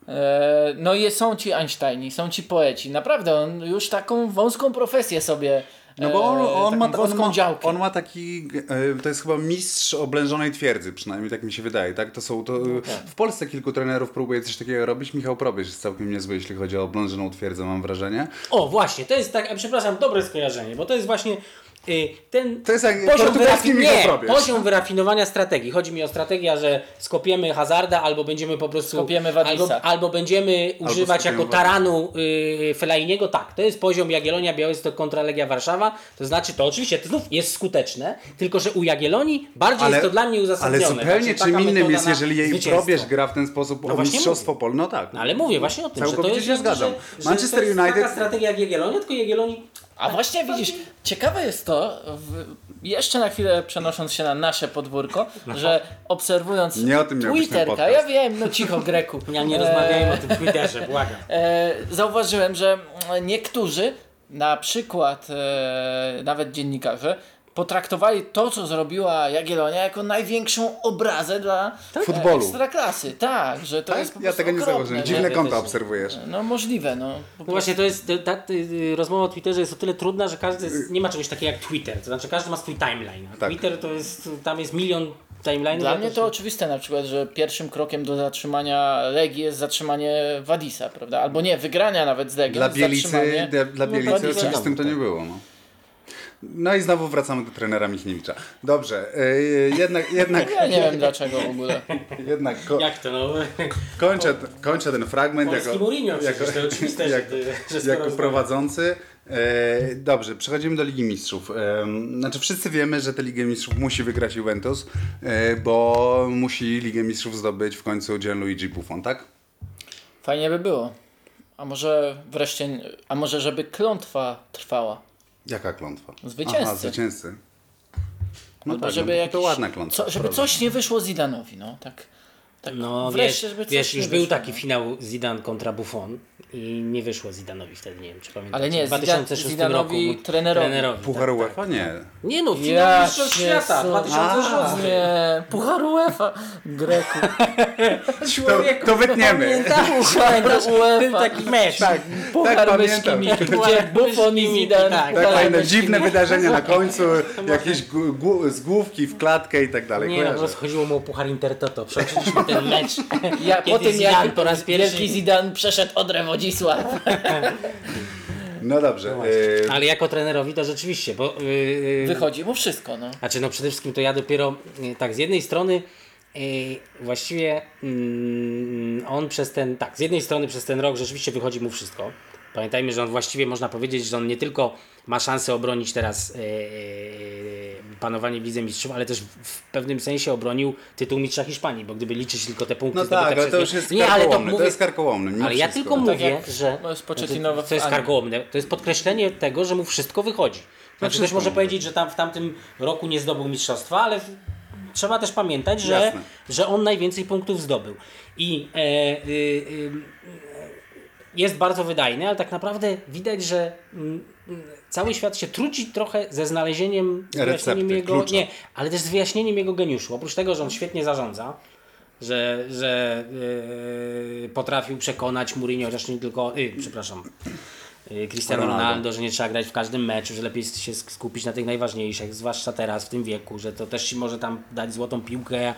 E, No i są ci Einsteini, są ci poeci. Naprawdę, on już taką wąską profesję sobie. No bo on, e, on, ma, taką on, ma, działkę. on ma taki, e, to jest chyba mistrz oblężonej twierdzy, przynajmniej tak mi się wydaje, tak? To są, to, w Polsce kilku trenerów próbuje coś takiego robić, Michał Probierz jest całkiem niezły, jeśli chodzi o oblężoną twierdzę, mam wrażenie. O, właśnie, to jest tak, przepraszam, dobre skojarzenie, bo to jest właśnie ten To jest jak poziom, wyrafi- nie, poziom wyrafinowania strategii. Chodzi mi o strategię, że skopiemy Hazarda albo będziemy po prostu... Skopiemy Wadisa. albo, albo będziemy używać skopiemy jako taranu y, Fellainiego. Tak, to jest poziom Jagiellonia Białystok kontra Legia Warszawa. To znaczy, to oczywiście to znów jest skuteczne, tylko że u Jagiellonii bardziej jest to dla mnie ale uzasadnione. zupełnie Znaczy, czym innym jest, jeżeli jej. Probierz gra w ten sposób o właśnie mistrzostwo Pol. No tak. No ale mówię właśnie o tym, że to jest się jakby, zgadzam. Że, że Manchester to jest United- taka strategia jak Jagiellonii, tylko Jagiellonii A właśnie widzisz, ciekawe jest to, w, jeszcze na chwilę przenosząc się na nasze podwórko, że obserwując Nie o tym Twitterka, ja wiem, no cicho Greku. Ja nie E, rozmawiajmy o tym Twitterze, błagam. e, zauważyłem, że niektórzy, na przykład e, nawet dziennikarze, potraktowali to, co zrobiła Jagiellonia jako największą obrazę dla Futbolu. E, ekstraklasy. Tak, że to Tak? jest po Ja tego nie nie? Dziwne konta obserwujesz. No możliwe, no. No właśnie, to jest, ta, ta, y, rozmowa o Twitterze jest o tyle trudna, że każdy, jest, nie ma czegoś takiego jak Twitter, to znaczy każdy ma swój timeline, a Tak. Twitter to jest, tam jest milion timeline'ów. Dla mnie to oczywiste na przykład, że pierwszym krokiem do zatrzymania Legii jest zatrzymanie Wadisa, prawda? Albo nie, wygrania nawet z Legią. Dla Bielicy, zatrzymanie- dla, dla no, Bielicy Wadisa. oczywistym to nie było. No. No i znowu wracamy do trenera Michniewicza. Dobrze, yy, jednak, jednak, Ja nie wiem dlaczego w ogóle. jednak ko- Jak to no? kończę, kończę ten fragment Polski jako, Mourinho przecież, jako, to oczywiste, że jako, że skoro jako prowadzący. E, dobrze, przechodzimy do Ligi Mistrzów. E, znaczy wszyscy wiemy, że tę Ligę Mistrzów musi wygrać Juventus, bo musi Ligę Mistrzów zdobyć w końcu Gianluigi Buffon, tak? Fajnie by było. A może wreszcie, a może żeby klątwa trwała. Jaka klątwa? Zwycięzcy. Aha, zwycięzcy. No Albo tak, żeby no, jakiś, to ładna klątwa. co, żeby coś nie wyszło Zidanowi, no tak. tak No wreszcie, wiesz, żeby coś wiesz już był wyszło, taki no. finał Zidane kontra Buffon i nie wyszło Zidanowi wtedy, nie wiem czy pamiętacie. Ale nie, w 2006 Zidanowi, roku. trenerowi. Puchar tak, UEFA? Nie. Nie no, finał Ja Mistrzostw Świata się 2006. Nie, Puchar UEFA. Greku. To, to wytniemy. Pamiętasz, Puchar UEFA. Był taki mecz. Tak, Puchar tak myszki pamiętam. Gdzie Buffon i Zidane. Tak, Tak, puchar fajne, dziwne Miki. wydarzenia na końcu, jakieś gu, zgłówki w klatkę i tak dalej. Nie, no, po Kojarzę. prostu chodziło mu o Puchar Intertoto. Przeoczyliśmy ten mecz. Ja, po tym jak po raz pierwszy... Zidane przeszedł od Rewodzisław. No dobrze. e, Ale jako trenerowi to rzeczywiście, bo... Yy, Wychodzi mu wszystko, no. Znaczy no przede wszystkim to ja dopiero yy, tak z jednej strony yy, właściwie mm, on przez ten, tak z jednej strony przez ten rok rzeczywiście wychodzi mu wszystko. Pamiętajmy, że on właściwie można powiedzieć, że on nie tylko ma szansę obronić teraz yy, panowanie w Lidze Mistrzów, ale też w, pewnym sensie obronił tytuł mistrza Hiszpanii, bo gdyby liczyć tylko te punkty No zdobyte tak, ale to nie- już jest nie, ale to karkołomne. To mówię, jest karkołomne. ale ja tylko Tak mówię, że Pochettino w to jest karkołomne. To jest podkreślenie tego, że mu wszystko wychodzi. Znaczy, ktoś może powiedzieć, że tam w tamtym roku nie zdobył mistrzostwa, ale trzeba też pamiętać, że, Jasne. że on najwięcej punktów zdobył. I e, y, y, jest bardzo wydajny, ale tak naprawdę widać, że mm, mm, cały świat się trudzi trochę ze znalezieniem, Recepty, jego, klucza. nie, ale też z wyjaśnieniem jego geniuszu. Oprócz tego, że on świetnie zarządza, że, że yy, potrafił przekonać Mourinho, chociaż nie tylko, yy, przepraszam, Cristiano Ronaldo. Ronaldo. że nie trzeba grać w każdym meczu, że lepiej się sk- skupić na tych najważniejszych, zwłaszcza teraz w tym wieku, że to też ci może tam dać złotą piłkę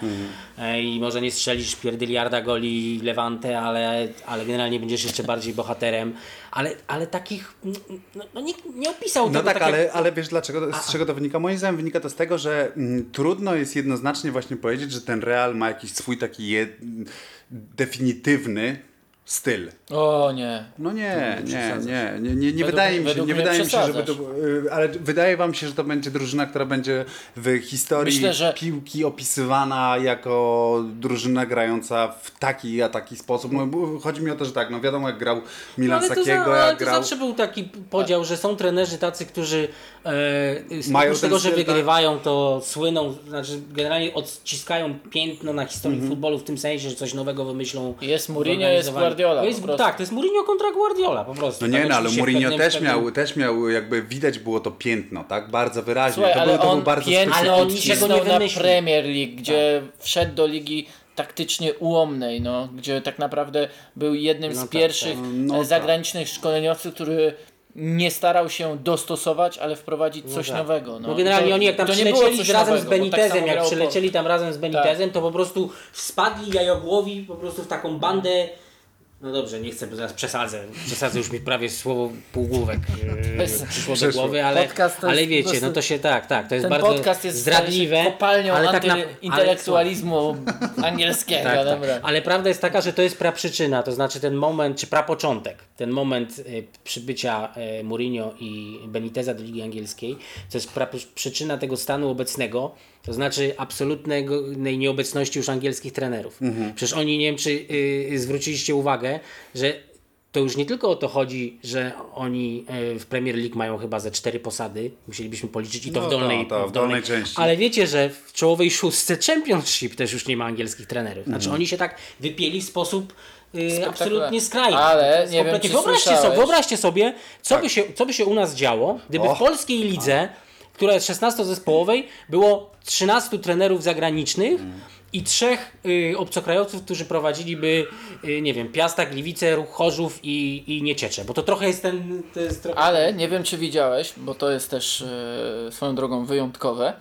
e, i może nie strzelisz pierdyliarda goli Levante, ale, ale generalnie będziesz jeszcze bardziej bohaterem, ale, ale takich, no, no nikt nie opisał No tego tak, tak ale, ale wiesz dlaczego, z czego to wynika? Moim zdaniem wynika to z tego, że mm, trudno jest jednoznacznie właśnie powiedzieć, że ten Real ma jakiś swój taki jed... definitywny styl. O nie. No nie, nie, nie, nie, nie, nie wydaje mi się, nie wydaje mi się, żeby to, y, ale wydaje wam się, że to będzie drużyna, która będzie w historii Myślę, że- piłki opisywana jako drużyna grająca w taki a taki sposób. No, chodzi mi o to, że tak, no wiadomo jak grał Milan ale to, za, Sakiego, ale to grał... zawsze był taki podział, że są trenerzy tacy, którzy e, z Mają tego, że styl, tak? wygrywają, to słyną, znaczy generalnie odciskają piętno na historii Mhm. futbolu w tym sensie, że coś nowego wymyślą. Jest Mourinho, jest organizowaniu. Guardiola To jest, tak, to jest Mourinho kontra Guardiola po prostu. No Tak, nie, no ale Mourinho pewnym- też pewnym- miał, też miał, jakby widać było to piętno, tak? Bardzo wyraźnie. Słuchaj, to ale był, to on był bardzo piętno Ale on nie na. Premier League, gdzie wszedł do ligi taktycznie ułomnej, no, gdzie tak naprawdę był jednym No z tak, pierwszych tak. No tak. zagranicznych szkoleniowców, który nie starał się dostosować, ale wprowadzić coś tak. nowego. No, No generalnie To- oni jak tam to nie było przylecieli razem nowego, z tak Benitezem, samo jak przylecieli tam razem z Benitezem, to po prostu spadli jajogłowi po prostu w taką bandę. No dobrze, nie chcę, bo zaraz przesadzę. Przesadzę już mi prawie słowo półgłówek yy, Bez- przyszło do głowy, ale, ale wiecie, no to się tak, tak, to jest Ten bardzo podcast jest zdradliwe. kopalnią ale tak na- ale- antyintelektualizmu angielskiego. tak, tak. dobra. Ale prawda jest taka, że to jest praprzyczyna, to znaczy ten moment, czy prapoczątek, ten moment y, przybycia y, Mourinho i Beniteza do Ligi Angielskiej, to jest przyczyna tego stanu obecnego, to znaczy absolutnej nieobecności już angielskich trenerów. Przecież oni, nie wiem czy y, zwróciliście uwagę, że to już nie tylko o to chodzi, że oni y, w Premier League mają chyba ze cztery posady, musielibyśmy policzyć i to No w dolnej, to- to w dolnej części. Ale wiecie, że w czołowej szóstce Championship też już nie ma angielskich trenerów. Znaczy Mhm. oni się tak wypieli w sposób y, absolutnie skrajny. Ale nie wiem, czy wyobraźcie, sobie, wyobraźcie sobie, co, by się, co by się u nas działo, gdyby Och. w polskiej lidze, która jest 16-zespołowej, było 13 trenerów zagranicznych i trzech y, obcokrajowców, którzy prowadziliby, y, nie wiem, Piasta, Gliwice, Ruch Chorzów i, i Nieciecze. Bo to trochę jest ten... Jest trochę... Ale nie wiem, czy widziałeś, bo to jest też e, swoją drogą wyjątkowe.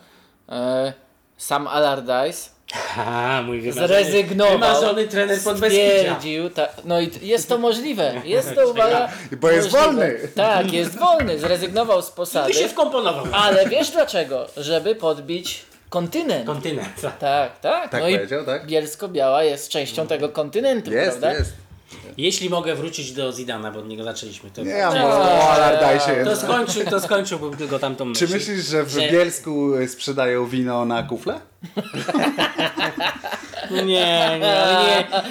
E, Sam Allardyce A, mój wymarzony, zrezygnował. wymarzony trener stwierdził, ta, no i jest to możliwe. Jest to uwaga. Bo jest możliwe. wolny. Tak, jest wolny. Zrezygnował z I posady. się wkomponował. Ale wiesz dlaczego? Żeby podbić kontynent. Kontynent. Tak, tak. Tak no i tak? Bielsko-Biała jest częścią tego kontynentu, Jest, prawda? jest. Jeśli mogę wrócić do Zidana, bo od niego zaczęliśmy, to... Nie, ja Nie, mówię o Allardyce'ie. To, skończył, to skończyłbym tylko tamtą Czy myśl. myślisz, że w że- Bielsku sprzedają wino na kufle? Nie, nie, ale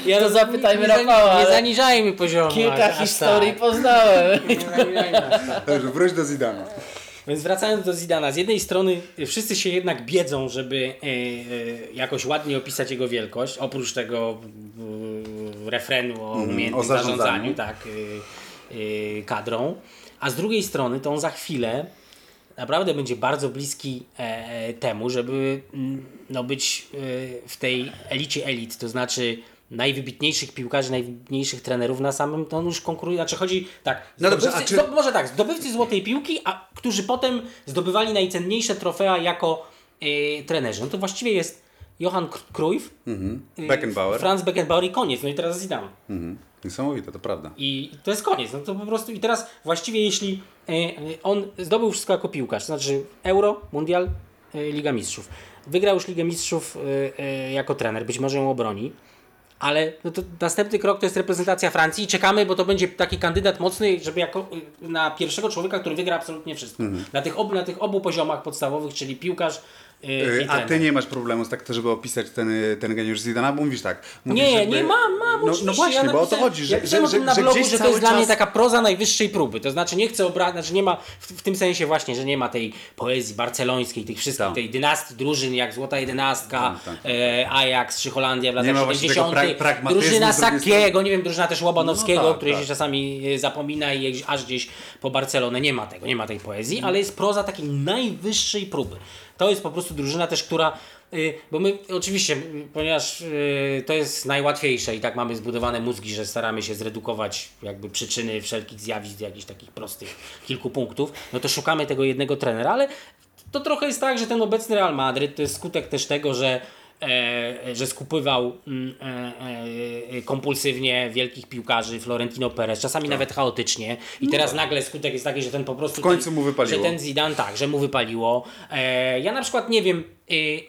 nie. Ja To zapytajmy nie, nie, Rafała, Nie ale zaniżajmy poziomu. Kilka historii tak. poznałem. Nie tak. Dobrze, wróć do Zidana. Więc wracając do Zidana, z jednej strony wszyscy się jednak biedzą, żeby e, e, jakoś ładnie opisać jego wielkość, oprócz tego refrenu o umiejętnym Mhm, o zarządzaniu. zarządzaniu tak, e, e, kadrą, a z drugiej strony to on za chwilę naprawdę będzie bardzo bliski e, e, temu, żeby mm, no, być e, w tej elicie elit, to znaczy najwybitniejszych piłkarzy, najwybitniejszych trenerów na samym, to on już konkuruje, znaczy chodzi tak, No dobrze, czy- może tak, zdobywcy złotej piłki, a którzy potem zdobywali najcenniejsze trofea jako trenerzy. No to właściwie jest Johan Cruyff, e, Beckenbauer. Franz Beckenbauer i koniec, no i teraz Zidane. Mhm. Niesamowite, to prawda. I to jest koniec. No to po prostu i teraz właściwie jeśli e, on zdobył wszystko jako piłkarz, to znaczy Euro, Mundial, e, Liga Mistrzów. Wygrał już Ligę Mistrzów e, jako trener, być może ją obroni. Ale no to następny krok to jest reprezentacja Francji i czekamy, bo to będzie taki kandydat mocny, żeby jako y, na pierwszego człowieka, który wygra absolutnie wszystko. Na, tych obu, na tych obu poziomach podstawowych, czyli piłkarz y, Yy, A ty nie masz problemu z tak, to, żeby opisać ten, ten geniusz Zidana, bo mówisz tak. Mówisz, Nie, żeby... nie, mam, mam, No, no właśnie, ja bo o to chodzi, że, ja że, że, tym na że blogu, że to jest dla mnie taka proza najwyższej próby. To znaczy nie chcę obrać, znaczy nie ma w, w tym sensie właśnie, że nie ma tej poezji barcelońskiej, tych wszystkich, Tak. tej dynastii drużyn, jak Złota Jedenastka, Tak, tak. e, Ajax czy Holandia w latach ma właśnie tego 70. pra- drużyna Sakiego, nie wiem, drużyna też Łobanowskiego, No tak, której tak. się czasami e, zapomina i aż gdzieś po Barcelonę. Nie ma tego, nie ma tej poezji, ale jest proza takiej najwyższej próby. To jest po prostu drużyna też, która y, bo my oczywiście, ponieważ y, to jest najłatwiejsze i tak mamy zbudowane mózgi, że staramy się zredukować jakby przyczyny wszelkich zjawisk do jakichś takich prostych kilku punktów, no to szukamy tego jednego trenera, ale to trochę jest tak, że ten obecny Real Madryt to jest skutek też tego, że że skupywał mm, e, e, kompulsywnie wielkich piłkarzy Florentino Perez, czasami nawet chaotycznie i teraz nagle skutek jest taki, że ten po prostu W końcu mu wypaliło. że ten Zidane tak, że mu wypaliło. E, ja na przykład nie wiem,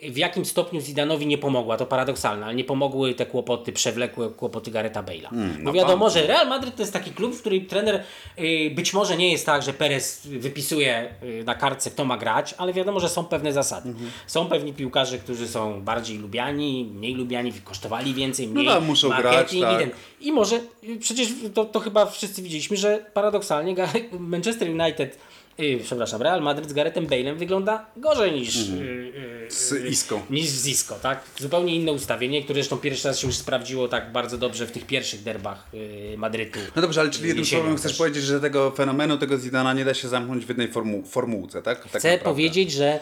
w jakim stopniu Zidanowi nie pomogła, to paradoksalne, ale nie pomogły te kłopoty, przewlekłe kłopoty Gareta Bale'a. Mm, Bo wiadomo, że Real Madryt to jest taki klub, w którym trener y, być może nie jest tak, że Perez wypisuje y, na kartce kto ma grać, ale wiadomo, że są pewne zasady. Mhm. Są pewni piłkarze, którzy są bardziej lubiani, mniej lubiani, kosztowali więcej, mniej tak, muszą grać, tak. i. I może, y, przecież to, to chyba wszyscy widzieliśmy, że paradoksalnie Manchester United, y, przepraszam, Real Madrid z Garethem Bale'em wygląda gorzej niż, Mhm. y, y, Z Iską. niż z Isco, tak? Zupełnie inne ustawienie, które zresztą pierwszy raz się już sprawdziło tak bardzo dobrze w tych pierwszych derbach y, Madrytu. No dobrze, ale czyli jednym słowem chcesz też. powiedzieć, że tego fenomenu, tego Zidana nie da się zamknąć w jednej formu formułce, tak? tak Chcę naprawdę. powiedzieć, że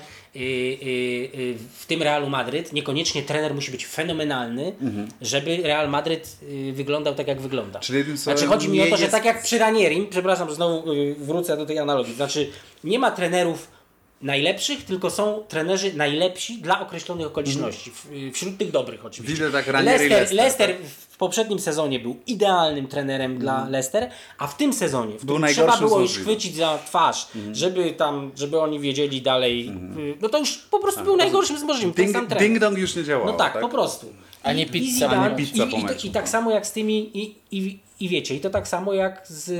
w tym Realu Madryt niekoniecznie trener musi być fenomenalny, żeby Real Madryt y, wyglądał tak, jak wygląda. Czyli jednym znaczy chodzi mi o to, że jest- tak jak przy Ranierim, przepraszam, znowu y, wrócę do tej analogii, znaczy nie ma trenerów najlepszych, tylko są trenerzy najlepsi dla określonych okoliczności. W, y, wśród tych dobrych oczywiście. Widzę tak Ranieri i Leicester, Leicester, Leicester w poprzednim sezonie był idealnym trenerem dla Leicester, a w tym sezonie, w którym trzeba było możliwych. chwycić za twarz, żeby tam, żeby oni wiedzieli dalej, y, no to już po prostu był najgorszym z możliwych. ten sam Ding, trener. ding dong już nie działało, No tak, po prostu. A nie I- pizza i, po meczu. Pizza i, i, I tak no. samo jak z tymi, i, i, i wiecie, i to tak samo jak z,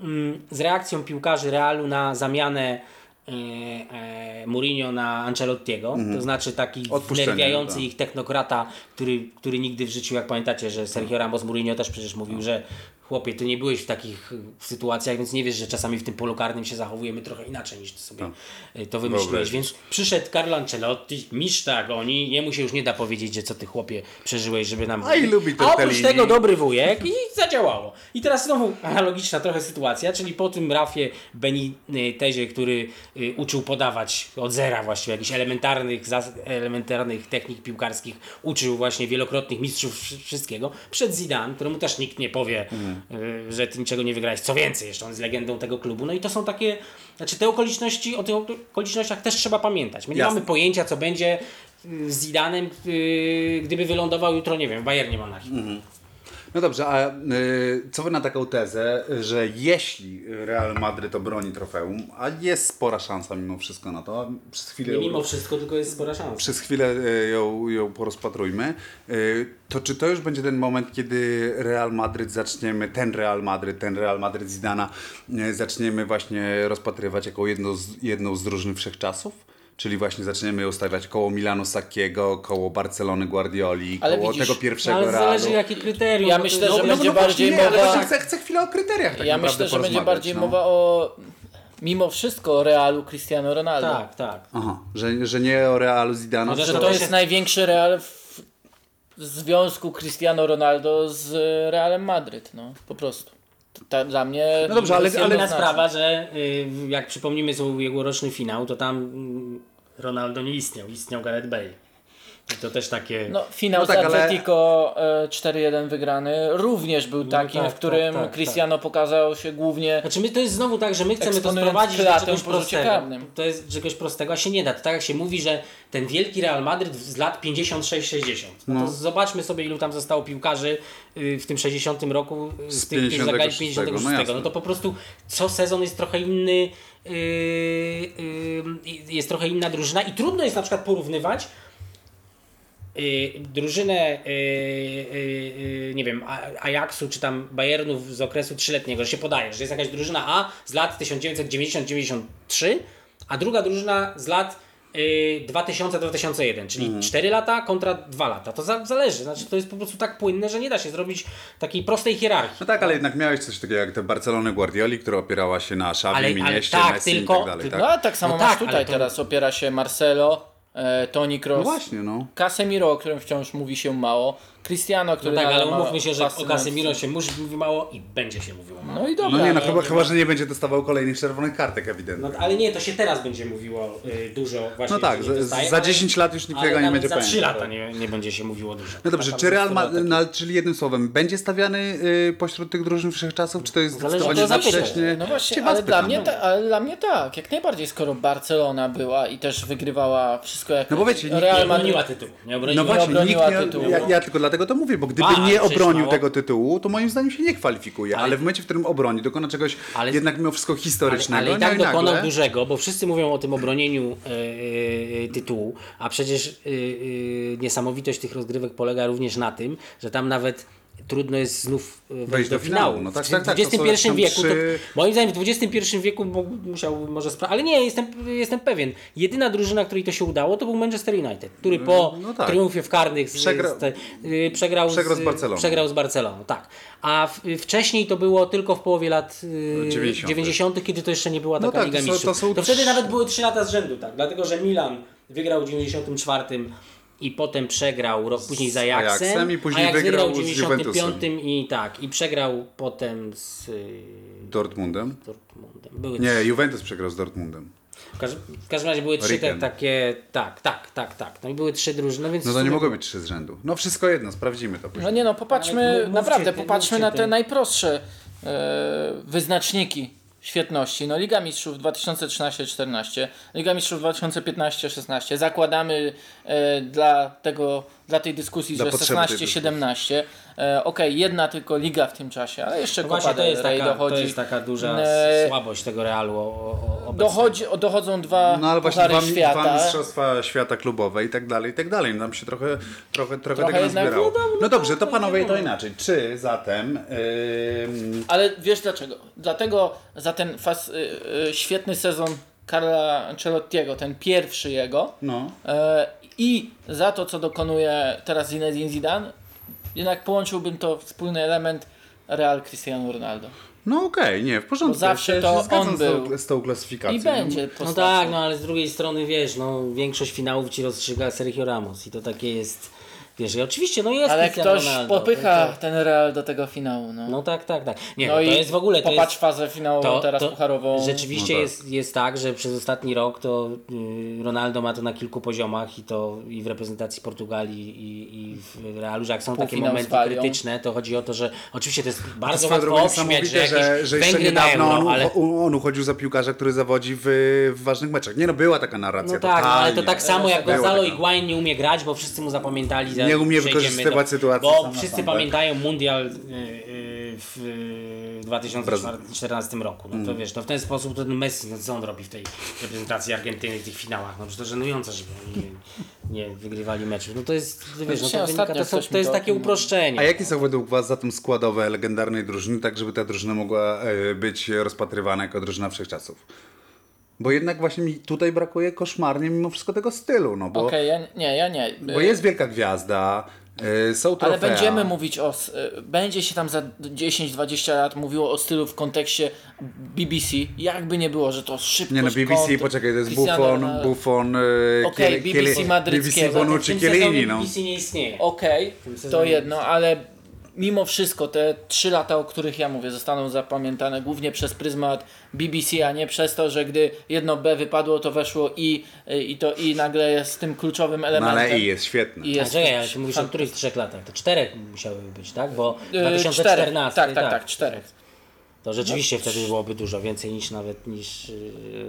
mm, z reakcją piłkarzy Realu na zamianę Mourinho na Ancelottiego, to znaczy taki Mhm. Wnerwiający ich technokrata, który, który nigdy w życiu, jak pamiętacie, że Sergio Ramos Mourinho też przecież mówił, że chłopie, ty nie byłeś w takich y, sytuacjach, więc nie wiesz, że czasami w tym polu karnym się zachowujemy trochę inaczej niż ty sobie y, to wymyśliłeś, więc przyszedł Carlo Ancelotti, mistrz tak, oni, jemu się już nie da powiedzieć, że co ty chłopie przeżyłeś, żeby nam... A i lubi A oprócz tego dobry wujek i zadziałało. I teraz znowu analogiczna trochę sytuacja, czyli po tym Rafie Benitezie, który y, uczył podawać od zera właściwie jakichś elementarnych, elementarnych technik piłkarskich, uczył właśnie wielokrotnych mistrzów wszy- wszystkiego, przed Zidane, któremu też nikt nie powie, y, że ty niczego nie wygrałeś. Co więcej, jeszcze on jest legendą tego klubu. No i to są takie, znaczy te okoliczności, o tych okolicznościach też trzeba pamiętać. My nie Jasne. mamy pojęcia, co będzie y, z Zidanem, y, gdyby wylądował jutro, nie wiem, w Bayernie Monachium. No dobrze, a y, co wy na taką tezę, że jeśli Real Madryt obroni trofeum, a jest spora szansa mimo wszystko na to, przez chwilę, Nie mimo wszystko, tylko jest spora szansa. przez chwilę y, ją, ją porozpatrujmy, y, to czy to już będzie ten moment, kiedy Real Madryt zaczniemy, ten Real Madryt, ten Real Madryt Zidana, y, zaczniemy właśnie rozpatrywać jako jedną z, jedną z drużyn wszechczasów? Czyli właśnie zaczniemy ją stawiać koło Milanu Sakiego, koło Barcelony Guardioli, Ale koło widzisz, tego pierwszego ale Realu. zależy jakie kryterium. Ja myślę, no, że no, będzie no bardziej nie, ale mowa- chcę, chcę chwilę o kryteriach tak Ja myślę, że będzie bardziej no. mowa o mimo wszystko o Realu Cristiano Ronaldo. Tak, tak. Aha, że, że nie o Realu Zidana. No, Że że to jest największy Real w związku Cristiano Ronaldo z Realem Madryt, no po prostu. Ta, dla mnie No dobrze, ale- jest ale sprawa, że y, jak przypomnimy sobie ubiegłoroczny finał, to tam mm, Ronaldo nie istniał, istniał Gareth Bale. I to też takie... No, finał No tak, z ale- Atletico e, 4-1 wygrany również był takim, tak, w którym tak, tak, Cristiano pokazał się głównie Znaczy my, to jest znowu tak, że my chcemy to sprowadzić do czegoś prostego. karnym. To jest czegoś prostego, a się nie da. To tak jak się mówi, że ten wielki Real Madryt z lat 56-60. No, to zobaczmy sobie ilu tam zostało piłkarzy y, w tym 60 roku y, z, Z tych, którzy zagrali 56, 56. no No, to po prostu co sezon jest trochę inny, yy, yy, jest trochę inna drużyna i trudno jest na przykład porównywać drużynę, y, y, y, nie wiem, Ajaxu czy tam Bayernów z okresu trzyletniego, że się podaje, że jest jakaś drużyna A z lat 1990-93, a druga drużyna z lat y, 2000-2001, czyli Mhm. 4 lata kontra 2 lata. To za, zależy, znaczy to jest po prostu tak płynne, że nie da się zrobić takiej prostej hierarchii. No tak, ale jednak miałeś coś takiego jak te Barcelony Guardioli, która opierała się na Xavi, Minieście, tak, Messi tylko- i tak dalej. tylko- Tak? No a tak samo No masz tak, tutaj to- teraz. Opiera się Marcelo, e, Toni No Kroos, właśnie, no. Casemiro, o którym wciąż mówi się mało, Cristiano, No który tak, ale umówmy się, że o Casemiro się musi mówi mało i będzie się mówiło mało. No i dobra. No nie, no no, chyba, chyba, ma- że nie będzie dostawał kolejnych czerwonych kartek ewidentnie. No, ale nie, to się teraz będzie mówiło y, dużo właśnie. No tak, za- dostaje, za ale- 10 lat już nikt ale tego nie nawet będzie za 3 pamiętał. lata nie, nie będzie się mówiło dużo. No dobrze, Taka czy Real ma, no, ale czyli jednym słowem, będzie stawiany y, pośród tych drużyn wszechczasów, czy to jest Zależy, zdecydowanie kto za zapyta. wcześnie? No właśnie, was ale dla, pytam. mnie ta, ale dla mnie tak, jak najbardziej, skoro Barcelona była i też wygrywała wszystko jak No bo wiecie, nikt Real Nie Madrid obroniła tytułu. Nie obroniła. No właśnie, nikt obroniła nie, tytułu. ja, ja tylko dlatego to mówię, bo gdyby nie obronił tego tytułu, to moim zdaniem się nie kwalifikuje. Ale, Ale- w momencie, w którym obroni, dokona czegoś Ale- jednak mimo wszystko Ale, historycznego. ale i tak no dokonał nagle- dużego, bo wszyscy mówią o tym obronieniu e, tytułu, a przecież e, niesamowitość tych rozgrywek polega również na tym, że tam nawet trudno jest znów e, wejść, do, finału. No tak, w tak, tak, są XXI wieku, trzy- to, moim zdaniem w XXI wieku musiał może ale nie, jestem, jestem pewien. Jedyna drużyna, której to się udało, to był Manchester United, który po no tak. triumfie w karnych z, Przegra- z y, przegrał, Przegrał z Barceloną. Przegrał z Barceloną, tak. A w, wcześniej to było tylko w połowie lat y, 90. 90., kiedy to jeszcze nie była No taka tak, Liga to Mistrzów. to są to wtedy nawet były 3 lata z rzędu, tak. Dlatego, że Milan wygrał w 94 i potem przegrał rok później z Ajaxem, Ajaxem i później Ajax wygrał w z 95 i tak, i przegrał potem z y, Dortmundem. Dortmundem. Były Nie, Juventus przegrał z Dortmundem. w, każdym, w każdym razie były trzy te, takie, tak, tak, tak, tak. No i były trzy drużyny, więc... No to nie mogło być trzy z rzędu. No wszystko jedno, sprawdzimy to później. No nie no, popatrzmy, Ale mówcie naprawdę, ty, popatrzmy mówcie na ty. te najprostsze e, wyznaczniki świetności. No Liga Mistrzów 2013-14, Liga Mistrzów 2015-16. Zakładamy e, dla tego, dla tej dyskusji, Dla że potrzeby tej 16-17. E, Okej, jedna tylko liga w tym czasie, ale jeszcze No Copa del Rey taka, dochodzi. to jest taka duża E, słabość tego Realu o. Dochodzi, dochodzą dwa No ale właśnie dwa, świata. dwa mistrzostwa świata klubowe i tak dalej, i tak dalej. Nam się trochę, trochę, trochę, tego jednak- nazbierało. no dobra, No dobrze, to panowie to inaczej. Czy zatem... ym, Ale wiesz dlaczego? Dlatego za ten fas, y, y, świetny sezon Carla Ancelottiego, ten pierwszy jego, no... e, i za to, co dokonuje teraz Zinedine Zidane, jednak połączyłbym to wspólny element Real Cristiano Ronaldo. No okej, nie, w porządku. Bo zawsze ja to on z tą, był. z tą klasyfikacją. I będzie No tak, no ale z drugiej strony wiesz, no większość finałów ci rozstrzyga Sergio Ramos i to takie jest, wiesz, i oczywiście, no jest Ale ktoś Ronaldo, popycha to- to- ten Real do tego finału. No, No tak, tak, tak. Nie, no no, i to jest w ogóle, to popatrz jest, fazę finałową teraz pucharową. Rzeczywiście No tak. jest, jest tak, że przez ostatni rok to y, Ronaldo ma to na kilku poziomach i to i w reprezentacji Portugalii i, i w Realu, że jak są takie momenty Walią. krytyczne, to chodzi o to, że oczywiście to jest bardzo łatwo obśmiać, że że, że jeszcze niedawno euro, on, ale... on uchodził za piłkarza, który zawodzi w, w ważnych meczach. Nie no, była taka narracja. No tak, no, ale to tak samo jak Gonzalo. Higuain nie umie grać, bo wszyscy mu zapamiętali. Nie umie wykorzystywać sytuacji Bo wszyscy pamiętają mundial y, y, w y, 2014 roku. No to Mm. wiesz, no w ten sposób to Messi, no co on robi w tej reprezentacji Argentyny w tych finałach? No to żenujące, żeby oni nie, nie wygrywali meczów. No to jest, wiesz, no to, wynika, ostatnio to, są, to jest takie uproszczenie. A jakie są według Was zatem składowe legendarnej drużyny, tak żeby ta drużyna mogła e, być rozpatrywana jako drużyna wszechczasów? Bo jednak właśnie mi tutaj brakuje koszmarnie mimo wszystko tego stylu, no bo, Okej, ja, nie, ja nie. bo jest wielka gwiazda, e, są Ale trofea. będziemy mówić o. s- y, Będzie się tam za 10-20 lat mówiło o stylu w kontekście BBC. Jakby nie było, że to szybko. Nie no, BBC, poczekaj, to jest Buffon, Buffon, e, Okej, Kiel- BBC madryckiego. BBC Bonucci, Chiellini, no. BBC nie istnieje. Okej, tym to jedno, ale mimo wszystko te 3 lata, o których ja mówię, zostaną zapamiętane głównie przez pryzmat BBC, a nie przez to, że gdy jedno B wypadło, to weszło i, y, i to i nagle jest tym kluczowym No elementem. ale i jest świetny. I A jest czekaj, ale mówisz o których trzech latach? To czterech musiały być, tak? Bo y, 2014. czterech. Tak, tak, tak, czterech. To rzeczywiście wtedy byłoby dużo więcej niż nawet niż. yy,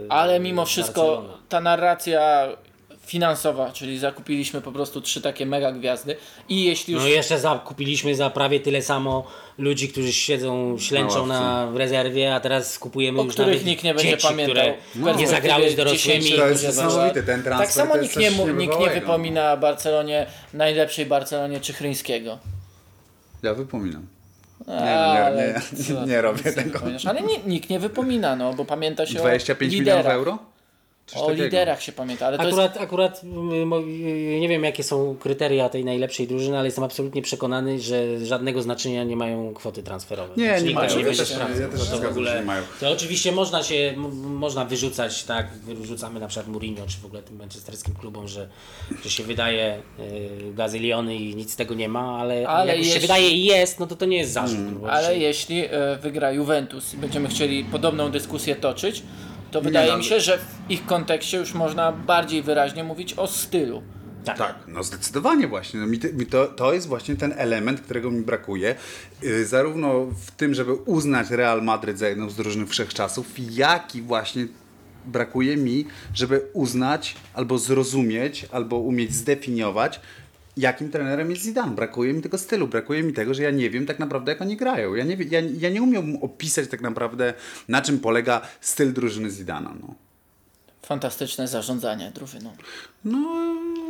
Ale mimo wszystko Barcelona. ta narracja finansowa, czyli zakupiliśmy po prostu trzy takie mega gwiazdy i jeśli już No i jeszcze zakupiliśmy za prawie tyle samo ludzi, którzy siedzą, ślęczą Na na, w rezerwie, a teraz kupujemy o już których nawet nikt nie będzie dzieci, pamiętał. które w nie zagrały z dorosłymi. 10 To jest lat. niesamowite, ten transfer Tak samo nikt nie, nikt nie niebywałego. wypomina Barcelonie, najlepszej Barcelonie Czychryńskiego. Ja wypominam. Nie, nie, nie, co, nie robię tego. Ale ni- nikt nie wypomina, no bo pamięta się 25 o milionów euro? Coś O takiego. liderach się pamięta, ale to jest Akurat, akurat y, y, nie wiem jakie są kryteria tej najlepszej drużyny, ale jestem absolutnie przekonany, że żadnego znaczenia nie mają kwoty transferowe. Nie, Znaczy, nie nikt mają. Ja też- ja też się to w ogóle- nie mają. To oczywiście można się, można wyrzucać, tak, wyrzucamy na przykład Mourinho, czy w ogóle tym manchesterskim klubom, że, że się wydaje y, gazyliony i nic z tego nie ma, ale, Ale jak już się jeśli- wydaje i jest, no to to nie jest zarzut. no bo Ale jeśli e, wygra Juventus i będziemy chcieli podobną dyskusję toczyć, to wydaje no, mi się, że w ich kontekście już można bardziej wyraźnie mówić o stylu. Tak, no zdecydowanie właśnie. No, mi, ty- mi to, to jest właśnie ten element, którego mi brakuje. Yy, zarówno w tym, żeby uznać Real Madryt za jedną z drużyn wszechczasów, jak i właśnie brakuje mi, żeby uznać, albo zrozumieć, albo umieć zdefiniować, jakim trenerem jest Zidane. Brakuje mi tego stylu, brakuje mi tego, że ja nie wiem tak naprawdę, jak oni grają. Ja nie, ja, ja nie umiem opisać tak naprawdę, na czym polega styl drużyny Zidana. No. Fantastyczne zarządzanie drużyną. No,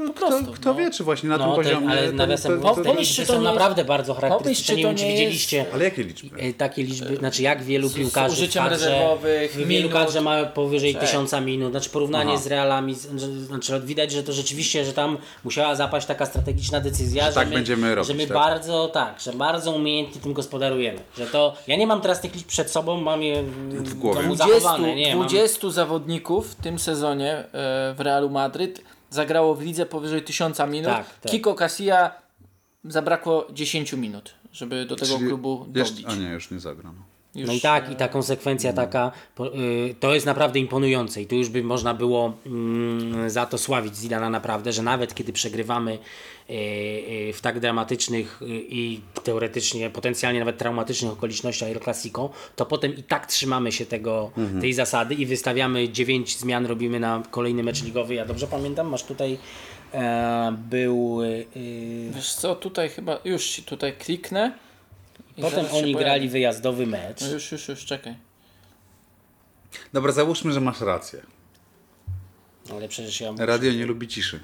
Po kto, prostu, kto no. wie, czy właśnie na No, tym te, poziomie... ale nawiasem to- to- Pomyśl, liczby czy to są nie jest- naprawdę bardzo charakterystyczne. Nie to wiem, czy nie jest- widzieliście Ale jakie liczby? takie liczby, znaczy jak wielu z piłkarzy użyciem w kadrze, rezerwowych, w wielu minut. kadrze ma powyżej Cześć. tysiąca minut, znaczy porównanie Aha. z Realami, z- że- znaczy widać, że to rzeczywiście, że tam musiała zapaść taka strategiczna decyzja, że, tak my, będziemy robić, że my tak. bardzo, tak, że bardzo umiejętnie tym gospodarujemy, że to, ja nie mam teraz tych liczb przed sobą, mam je w głowie. domu 20, zachowane, nie, mam, 20 zawodników w tym sezonie e, w Realu Madryt zagrało w lidze powyżej 1000 minut. Tak, tak. Kiko Casilla zabrakło 10 minut, żeby do tego Czyli klubu jeszcze- dobić. A nie, już nie zagram. Już, No i tak, i ta konsekwencja taka, po- y, to jest naprawdę imponujące i tu już by można było mm, za to sławić Zidana naprawdę, że nawet kiedy przegrywamy y, y, w tak dramatycznych i teoretycznie, potencjalnie nawet traumatycznych okolicznościach El Clasico, to potem i tak trzymamy się tego, tej zasady i wystawiamy 9 zmian, robimy na kolejny mecz ligowy. Ja dobrze pamiętam, masz tutaj e, był... Wiesz co, tutaj chyba, już tutaj kliknę. I potem oni grali wyjazdowy mecz. No już, już, już, czekaj. Dobra, załóżmy, że masz rację. Ale przecież ja Radio nie lubi ciszy.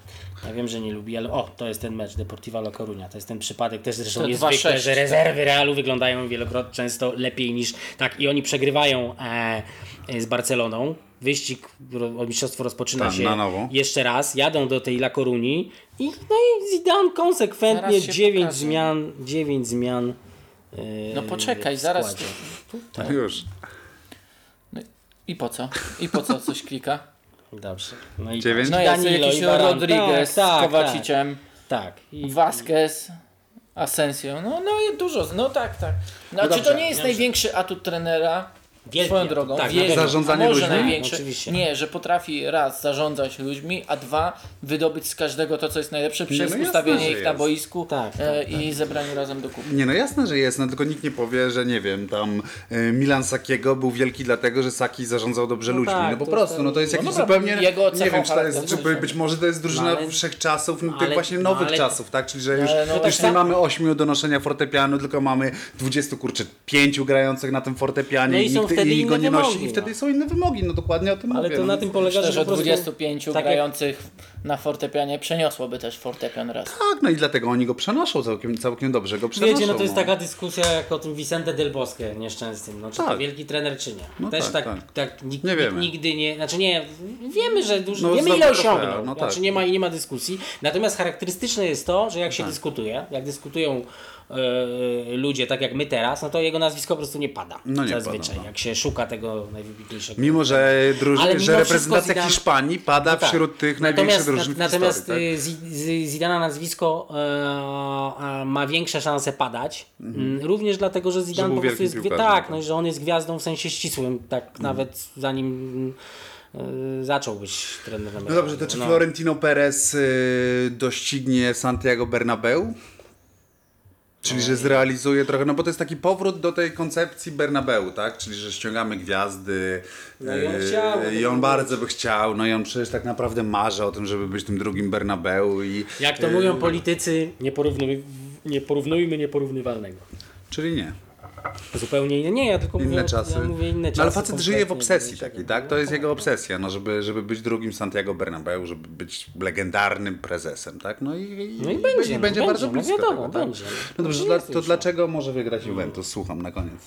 Ja wiem, że nie lubi, ale o, to jest ten mecz Deportiva La Coruña. To jest ten przypadek też zresztą To niezwykle, 2-6, że rezerwy Realu wyglądają wielokrotnie często lepiej niż tak i oni przegrywają e, e, z Barceloną. Wyścig ro- o mistrzostwo rozpoczyna Tak, się na nowo. jeszcze raz. Jadą do tej La Coruni i no i Zidane konsekwentnie Zaraz się 9 pokaże. zmian, 9 zmian. E, No poczekaj, zaraz. składzie. Tak. Już. I po co? I po co coś klika? Dobrze. No i Dziewięć? No jest Danilo jakiś. Rodriguez Tak, z tak, Kowaciciem, Tak. I Vasquez, Asensio. No, no i dużo. No tak, tak. No, czy to nie jest dobrze. największy atut trenera? Wielki Swoją drogą. tak, pewno. Zarządzanie może ludźmi? największy. Oczywiście. Nie, że potrafi raz zarządzać ludźmi, a dwa wydobyć z każdego to, co jest najlepsze przez no jasne, ustawienie że ich na boisku Tak, tak, e, i zebranie razem do kupy. Nie, no jasne, że jest, no tylko nikt nie powie, że nie wiem, tam y, Milan Sakiego był wielki dlatego, że Saki zarządzał dobrze ludźmi. tak, no po prostu, no to jest no jakiś zupełnie, jego nie wiem, czy to jest, czy być może to jest drużyna No ale- wszechczasów, no, tych ale- właśnie no nowych ale- czasów, tak? Czyli, że już, no już tak nie mamy ośmiu do noszenia fortepianu, tylko mamy 20, kurczę, pięciu grających na tym fortepianie No i nikt wtedy i go nie nosi. wymogi, I wtedy no. są inne wymogi, no dokładnie o tym Ale mówię. to no. na tym polega, Myślę, że że po prostu- 25 tak jak- grających na fortepianie przeniosłoby też fortepian raz. Tak, no i dlatego oni go przenoszą całkiem, całkiem dobrze, go przenoszą. Wiecie, no to jest taka dyskusja jak o tym Vicente del Bosque nieszczęsnym. No, czy to Tak. wielki trener, czy nie. No Też tak, tak, tak. tak, nikt, Nie nikt wiemy. nigdy nie. Znaczy nie, wiemy, że dużo. No, wiemy ile osiągnął. no tak. Znaczy nie ma, nie ma dyskusji. Natomiast charakterystyczne jest to, że jak się dyskutuje, jak dyskutują e, ludzie tak jak my teraz, no to jego nazwisko po prostu nie pada. No nie zazwyczaj. pada, no. Jak się szuka tego najwybitniejszego. Mimo, że, druż... Ale mimo że reprezentacja Zidane- Hiszpanii pada No tak. wśród tych największych drużyn natomiast historii. y, Zi- Zi- Zidana nazwisko e, ma większe szanse padać. Mm, Również dlatego, że Zidane po prostu jest gwi- tak, tak. no, że on jest gwiazdą w sensie ścisłym, tak nawet zanim y, zaczął być trenerem. No dobrze, to czy No. Florentino Perez y, doścignie Santiago Bernabeu? Czyli, że zrealizuje trochę, no bo to jest taki powrót do tej koncepcji Bernabeu, tak? Czyli, że ściągamy gwiazdy No i on y, chciał, i on bardzo by chciał, no i on przecież tak naprawdę marzy o tym, żeby być tym drugim Bernabeu i... Jak to y, mówią politycy, nie, porównuj, nie porównujmy nieporównywalnego. Czyli nie. Zupełnie inne. Nie, ja tylko Inne mówię, czasy. Ja mówię inne czasy. no ale facet żyje w obsesji takiej, tak? To jest jego obsesja, no żeby, żeby być drugim Santiago Bernabeu, żeby być legendarnym prezesem, tak? No i, No i będzie, no, będzie bardzo będzie, no blisko wiadomo, tego, tak? będzie. No dobrze, No dla, jest to już, dlaczego może wygrać Juventus? Słucham na koniec.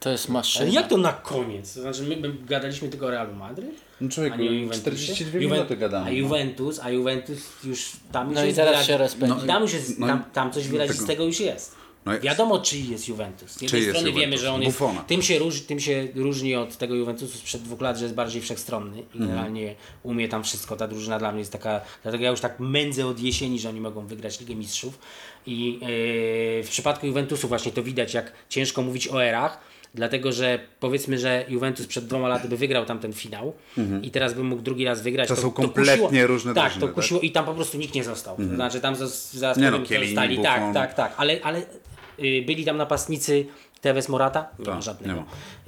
To jest maszyna. Ale jak to na koniec? To znaczy my, my gadaliśmy tylko o Realu Madryt? No człowieku, A nie o Juventusie? 42 Juven- minuty gadamy. A no. Juventus, a Juventus już tam już No i zaraz się rozpędzi. No, tam, już jest, No i- tam, tam coś wyrazistego już jest. No i- Wiadomo, czyj jest Juventus. Z jednej jest strony wiemy, że on jest. Buffona. Tym się, róż, tym się różni od tego Juventusu sprzed dwóch lat, że jest bardziej wszechstronny i Mhm. generalnie umie tam wszystko. Ta drużyna dla mnie jest taka. Dlatego ja już tak mędzę od jesieni, że oni mogą wygrać Ligę Mistrzów. I yy, w przypadku Juventusu właśnie to widać, jak ciężko mówić o erach. Dlatego, że powiedzmy, że Juventus przed dwoma laty by wygrał tam ten finał i teraz by mógł drugi raz wygrać. Mhm. To są kompletnie różne Tak, drużyny, to kusiło i tam po prostu nikt nie został. To znaczy tam zaraz Nie no, zostali. Buffon. Tak, tak, tak. Ale, ale byli tam napastnicy Tevez Morata? Nie Tak, ma żadnego. nie ma.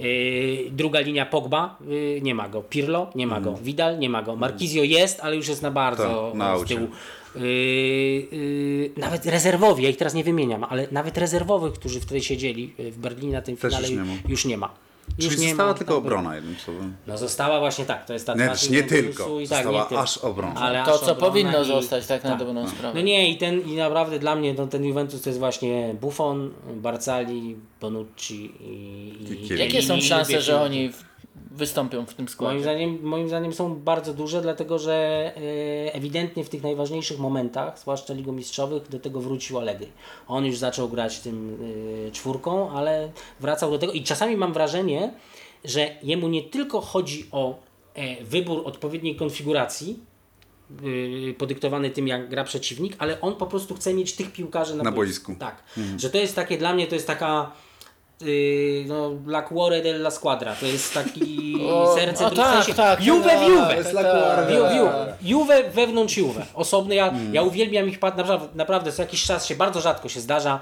Yy, druga linia Pogba, yy, nie ma go. Pirlo, nie ma go. Vidal, nie ma go. Marquizio jest, ale już jest na bardzo Tak, na z tyłu. Yy, nawet rezerwowi, ja ich teraz nie wymieniam, ale nawet rezerwowych, którzy wtedy siedzieli w Berlinie na tym finale, już nie ma. już nie ma. Już Czyli nie została ma, tylko tak, obrona jednym słowem. No została właśnie tak, to jest ta Nie, nie tylko, i tak, została nie tylko. aż obrona. Ale To, aż co obrona powinno i- zostać, tak na dobrą sprawę. No nie, i ten i naprawdę dla mnie no, ten Juventus to jest właśnie Buffon, Barzali, Bonucci i, i Chiellini. Jakie są szanse, że oni w- wystąpią w tym Moim składzie? zdaniem, moim zdaniem są bardzo duże, dlatego że e, ewidentnie w tych najważniejszych momentach, zwłaszcza Ligą Mistrzowych, do tego wrócił Allegri. On już zaczął grać tym e, czwórką, ale wracał do tego i czasami mam wrażenie, że jemu nie tylko chodzi o e, wybór odpowiedniej konfiguracji, podyktowany tym, jak gra przeciwnik, ale on po prostu chce mieć tych piłkarzy na, Na boisku. Tak. Że to jest takie, dla mnie to jest taka yy, no, la cuore della squadra. To jest taki O, serce o, tak, w sensie tak, Juve w Juve. tak, cuore Ju, tak. ju, Juve wewnątrz Juve. Osobny, ja, ja uwielbiam ich, naprawdę, naprawdę co jakiś czas się, bardzo rzadko się zdarza mm,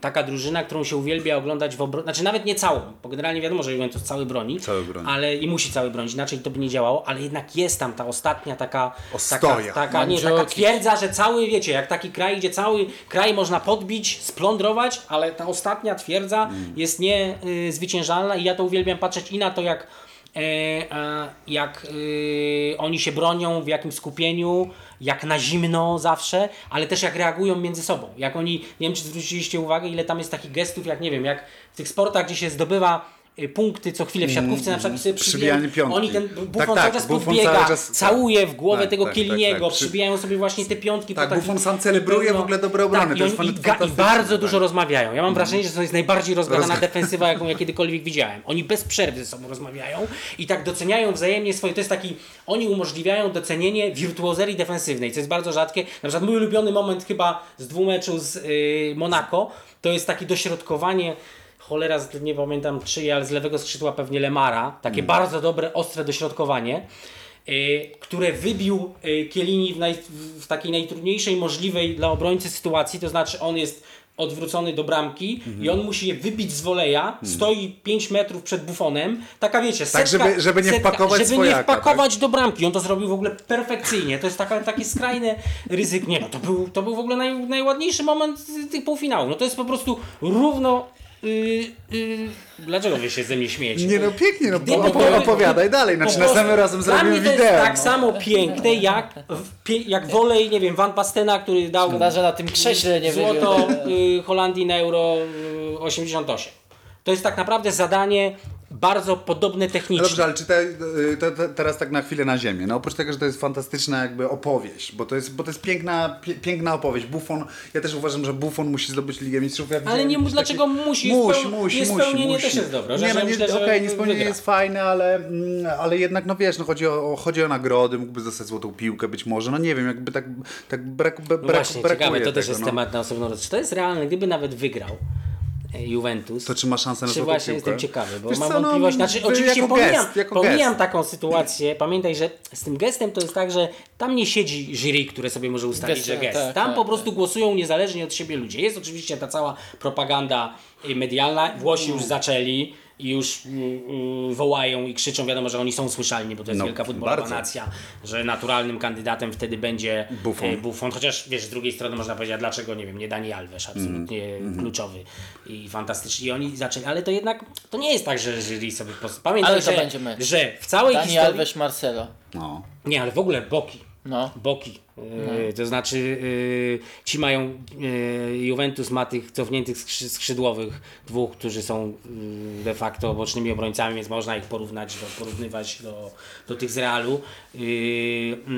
taka drużyna, którą się uwielbia oglądać w obronie, znaczy nawet nie całą, bo generalnie wiadomo, że Juventus cały broni, Cały broni. ale i musi cały bronić, inaczej to by nie działało, ale jednak jest tam ta ostatnia taka, taka, Ostoja. taka, nie, taka twierdza, że cały, wiecie, jak taki kraj, gdzie cały kraj można podbić, splądrować, ale ta ostatnia twierdza jest niezwyciężalna i ja to uwielbiam patrzeć i na to, jak e, e, jak e, oni się bronią, w jakim skupieniu, jak na zimno zawsze, ale też jak reagują między sobą. Jak oni, nie wiem czy zwróciliście uwagę, ile tam jest takich gestów, jak nie wiem, jak w tych sportach, gdzie się zdobywa y, punkty co chwilę w siatkówce, na przykład sobie przybijają, piątki. oni ten Tak, Buffon tak, cały czas Buffon podbiega, cały czas- całuje w głowę tak, tego tak, Kieliniego, tak, tak. Przy- przybijają sobie właśnie te piątki. Tak, Buffon sam celebruje w ogóle dobre obrony, Tak, i, oni, i, ga- i bardzo tak. dużo rozmawiają. Ja mam wrażenie, że to jest najbardziej rozgadana Rozga- defensywa, jaką ja kiedykolwiek widziałem. Oni bez przerwy ze sobą rozmawiają i tak doceniają wzajemnie swoje. To jest taki, oni umożliwiają docenienie wirtuozerii defensywnej, co jest bardzo rzadkie. Na przykład mój ulubiony moment chyba z dwóch meczów z y, Monaco, to jest takie dośrodkowanie cholera, z- nie pamiętam czyje, ale z lewego skrzydła pewnie Lemara, takie Mm. bardzo dobre, ostre dośrodkowanie, y, które wybił y, Kielini w, naj, w takiej najtrudniejszej możliwej dla obrońcy sytuacji, to znaczy on jest odwrócony do bramki Mhm. i on musi je wybić z woleja, stoi 5 metrów przed bufonem, taka wiecie, setka, Tak, żeby- żeby nie wpakować żeby nie swojaka, tak? wpakować do bramki, on to zrobił w ogóle perfekcyjnie, to jest taka, takie skrajne ryzyko, nie no, to był, to był w ogóle naj, najładniejszy moment tych półfinałów, no to jest po prostu równo dlaczego wy się ze mnie śmiejecie? Nie no pięknie, no Gdyby opo- były- opowiadaj dalej, znaczy prostu następnym razem zrobimy mnie to wideo. jest tak no. samo piękne jak, jak wolej, nie wiem, Van Bastena, który dał Szkoda, że na tym krześle nie złoto y, Holandii na Euro y, 88. To jest tak naprawdę zadanie bardzo podobne No technicznie. Dobrze, ale czytaj y, te, te, teraz tak na chwilę na ziemię. No oprócz tego, że to jest fantastyczna jakby opowieść, bo to jest, bo to jest piękna, pie, piękna opowieść. Buffon, ja też uważam, że Buffon musi zdobyć Ligę Mistrzów. Ja Ale nie jakieś dlaczego takie- musi, Musi, musi, niespełnienie musi, też jest dobre. Nie, no nie, myślę, okej, niespełnienie wygra. jest fajne, ale, mm, ale jednak, no wiesz, no chodzi o, chodzi o nagrody, mógłby dostać złotą piłkę być może, no nie wiem, jakby tak, tak brak, brak, No właśnie, brakuje ciekawe, to tego, też jest no. temat na osobną rozmowę. Czy to jest realne, gdyby nawet wygrał Juventus, To czy ma szansę na Czy właśnie piłkę? jestem ciekawy, bo Wiesz mam co, no, wątpliwość. Znaczy, wy- oczywiście jako pomijam, gest, jako pomijam gest. taką sytuację. Pamiętaj, że z tym gestem to jest tak, że tam nie siedzi jury, które sobie może ustalić, Gest, że gest. tak, tam tak, po prostu głosują niezależnie od siebie ludzie. Jest oczywiście ta cała propaganda medialna. Włosi już zaczęli i już y, y, wołają i krzyczą, wiadomo, że oni są słyszalni, bo to jest No, wielka futbolowa bardzo. nacja, że naturalnym kandydatem wtedy będzie Buffon. e, Buffon. Chociaż wiesz, z drugiej strony można powiedzieć, a dlaczego, nie wiem, nie Dani Alves, absolutnie Mhm. kluczowy i fantastyczny. I oni zaczęli, ale to jednak, to nie jest tak, że jury sobie. Pamiętaj, Ale to że, będzie mecz. że w całej Dani historii... Alves Marcelo. No. Nie, ale w ogóle boki. No. Boki. E, To znaczy e, ci mają, e, Juventus ma tych cofniętych skrzy- skrzydłowych dwóch, którzy są de facto bocznymi obrońcami, więc można ich porównać, do, porównywać do, do tych z Realu.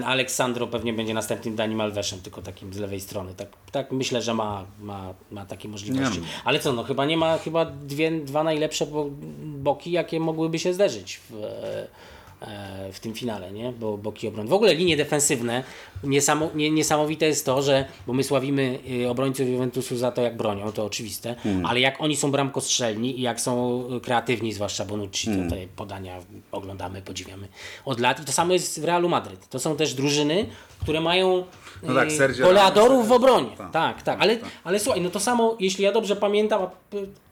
E, Aleksandro pewnie będzie następnym Danim Alveszem, tylko takim z lewej strony. Tak, tak myślę, że ma, ma, ma takie możliwości. Nie. Ale co, no chyba nie ma chyba dwie, dwa najlepsze bo, boki, jakie mogłyby się zderzyć w, e, w tym finale, nie? Bo boki obron. W ogóle linie defensywne niesamo, nie, niesamowite jest to, że, bo my sławimy y, obrońców Juventusu za to, jak bronią, to oczywiste, ale jak oni są bramkostrzelni i jak są y, kreatywni, zwłaszcza Bonucci, to te podania oglądamy, podziwiamy od lat. I to samo jest w Realu Madryt. To są też drużyny, które mają No tak, y, Sergio w obronie. tak, Tak, tak, ale, ale słuchaj, no to samo, jeśli ja dobrze pamiętam,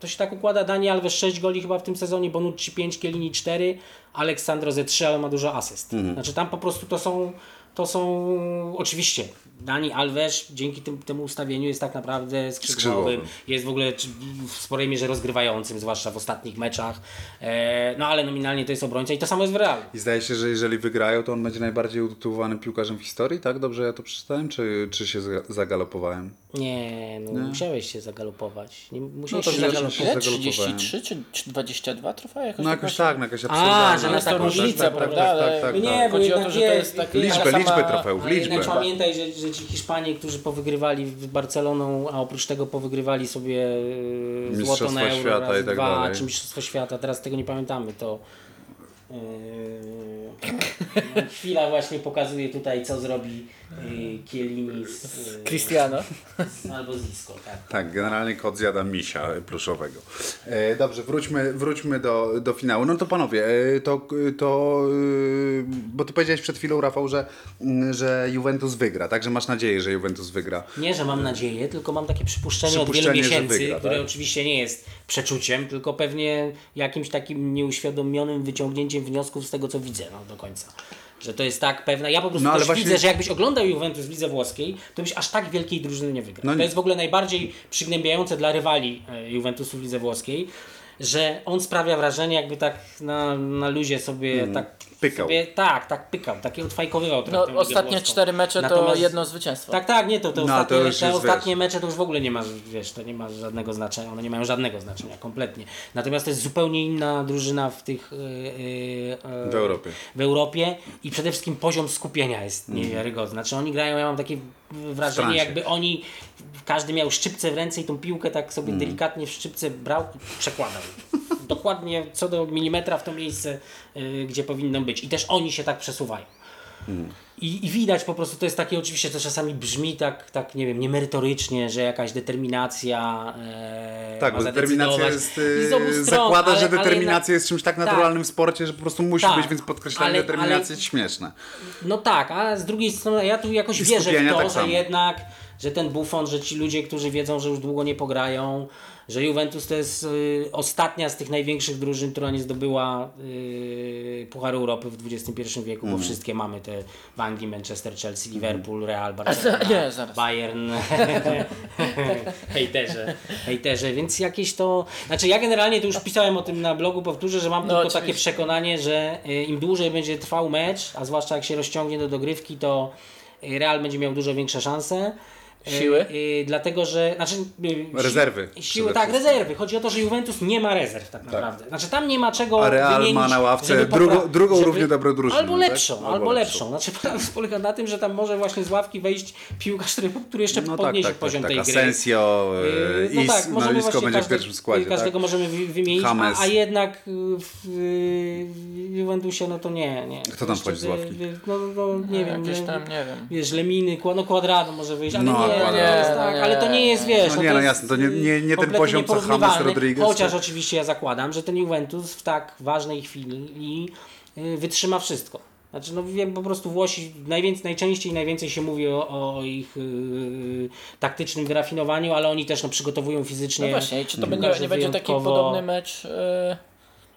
to się tak układa, Dani Alves 6 goli chyba w tym sezonie, Bonucci 5, Kielini 4, Aleksandro ze 3, ale ma dużo asyst. Mhm. Znaczy tam po prostu to są, to są oczywiście, Dani Alves dzięki tym, temu ustawieniu jest tak naprawdę skrzydłowym, Skrzydłowym. jest w ogóle w sporej mierze rozgrywającym, zwłaszcza w ostatnich meczach, e, no ale nominalnie to jest obrońca i to samo jest w Realu. I zdaje się, że jeżeli wygrają, to on będzie najbardziej utytułowanym piłkarzem w historii, tak? Dobrze ja to przeczytałem, czy, czy się za- zagalopowałem? Nie, no musiałeś się zagalopować. Nie, musiałeś to się zagalopować. się Ile? zagalopowałem. 33 czy, czy 22 trwa? Jakoś No tak jakoś właśnie- tak, no jakaś A, absurdalna. że na to taką różnica, liczbę, prawda? tak, Ale tak, tak, Nie, tak. bo Chodzi o to, że to nie- jest taki... Liczbę, taka liczbę sama- trofeów, Ale liczbę. jednak pamiętaj, że, że ci Hiszpanie, którzy powygrywali z Barceloną, a oprócz tego powygrywali sobie e, złoto na Euro świata raz, i tak dwa, dalej. czy Mistrzostwo Świata, teraz tego nie pamiętamy, to no, chwila właśnie pokazuje tutaj, co zrobi e, Kielini z, e, Cristiano. z, albo z Isco, tak. Tak, generalnie kot zjada misia pluszowego. E, dobrze, wróćmy, wróćmy do, do finału. No to panowie, e, to, to bo ty powiedziałeś przed chwilą, Rafał, że, mm, że Juventus wygra, także masz nadzieję, że Juventus wygra. Nie, że mam nadzieję, tylko mam takie przypuszczenie, od Przypuszczenie, wielu że miesięcy, wygra, które tak? oczywiście nie jest przeczuciem, tylko pewnie jakimś takim nieuświadomionym wyciągnięciem wniosków z tego, co widzę no, do końca. Że to jest tak pewne. Ja po prostu No, też właśnie- widzę, że jakbyś oglądał Juventus w lidze włoskiej, to byś aż tak wielkiej drużyny nie wygrał. No to nie. jest w ogóle najbardziej przygnębiające dla rywali e, Juventusu w lidze włoskiej, że on sprawia wrażenie, jakby tak na, na luzie sobie tak Mhm. Pykał. Sobie, tak, tak pykał, taki odfajkowywał No, ostatnie cztery mecze to Natomiast- jedno zwycięstwo. tak, tak, nie, to te No, ostatnie, to te ostatnie mecze to już w ogóle nie ma, wiesz, to nie ma żadnego znaczenia, one nie mają żadnego znaczenia, kompletnie. Natomiast to jest zupełnie inna drużyna w tych... Yy, yy, W Europie. w Europie i przede wszystkim poziom skupienia jest niewiarygodny. Znaczy oni grają, ja mam takie wrażenie, jakby oni, każdy miał szczypce w ręce i tą piłkę tak sobie delikatnie w szczypce brał i przekładał. Dokładnie co do milimetra w to miejsce, yy, gdzie powinno być. I też oni się tak przesuwają. I, I widać po prostu, to jest takie oczywiście, to czasami brzmi tak, tak nie wiem, niemerytorycznie, że jakaś determinacja e, Tak, bo determinacja jest, e, stron, zakłada, ale- że determinacja jednak- jest czymś tak naturalnym w sporcie, że po prostu musi Tak, być, więc podkreślanie determinacji jest śmieszne. No tak, a z drugiej strony ja tu jakoś I wierzę w to, tak że samo. jednak, że ten Buffon, że ci ludzie, którzy wiedzą, że już długo nie pograją, że Juventus to jest y, ostatnia z tych największych drużyn, która nie zdobyła y, Pucharu Europy w XXI wieku, Mhm. bo wszystkie mamy te w Anglii, Manchester, Chelsea, Liverpool, Real, Barcelona, Nie. Bayern, hejterze, hejterze, więc jakieś to, znaczy ja generalnie to już pisałem o tym na blogu, powtórzę, że mam No, tylko oczywiście. takie przekonanie, że y, im dłużej będzie trwał mecz, a zwłaszcza jak się rozciągnie do dogrywki, to Real będzie miał dużo większe szanse. Y, Siły? y, dlatego, że. Znaczy, y, Rezerwy si- Siły, tak, rezerwy. Chodzi o to, że Juventus nie ma rezerw tak naprawdę. Znaczy tam nie ma czego. A Real wymienić, ma na ławce żeby drugą- drugą równie dobrą drużynę, Albo tak? lepszą, Albo albo, lepszą. lepszą. Znaczy polega na tym, że tam może właśnie z ławki wejść piłkarz, który, który jeszcze No tak, podniesie tak, tak, poziom tak. tej gry. Asensio, Yy, e, Is, no możemy właśnie będzie w każde- pierwszym składzie, Każdego tak? możemy wy- wymienić, a, a jednak w, w Juventusie no to nie. nie. Kto tam wchodzi z ławki? No, no nie wiem. Gdzieś nie- tam, nie wiem. Wiesz, Leminy, no Quadrado może wyjść, ale No, nie, Nie, jest Nie, tak, nie, ale to nie jest, wiesz, No nie, to no jasne, to nie- nie- nie ten poziom, co James Rodriguez, Chociaż to- oczywiście ja zakładam, że ten Juventus w tak ważnej chwili y, wytrzyma wszystko. Znaczy, no wiem, po prostu Włosi najwięcej, najczęściej najwięcej się mówi o, o ich y, taktycznym wyrafinowaniu, ale oni też no, przygotowują fizycznie. No właśnie, czy to będzie, nie będzie taki podobny mecz, e,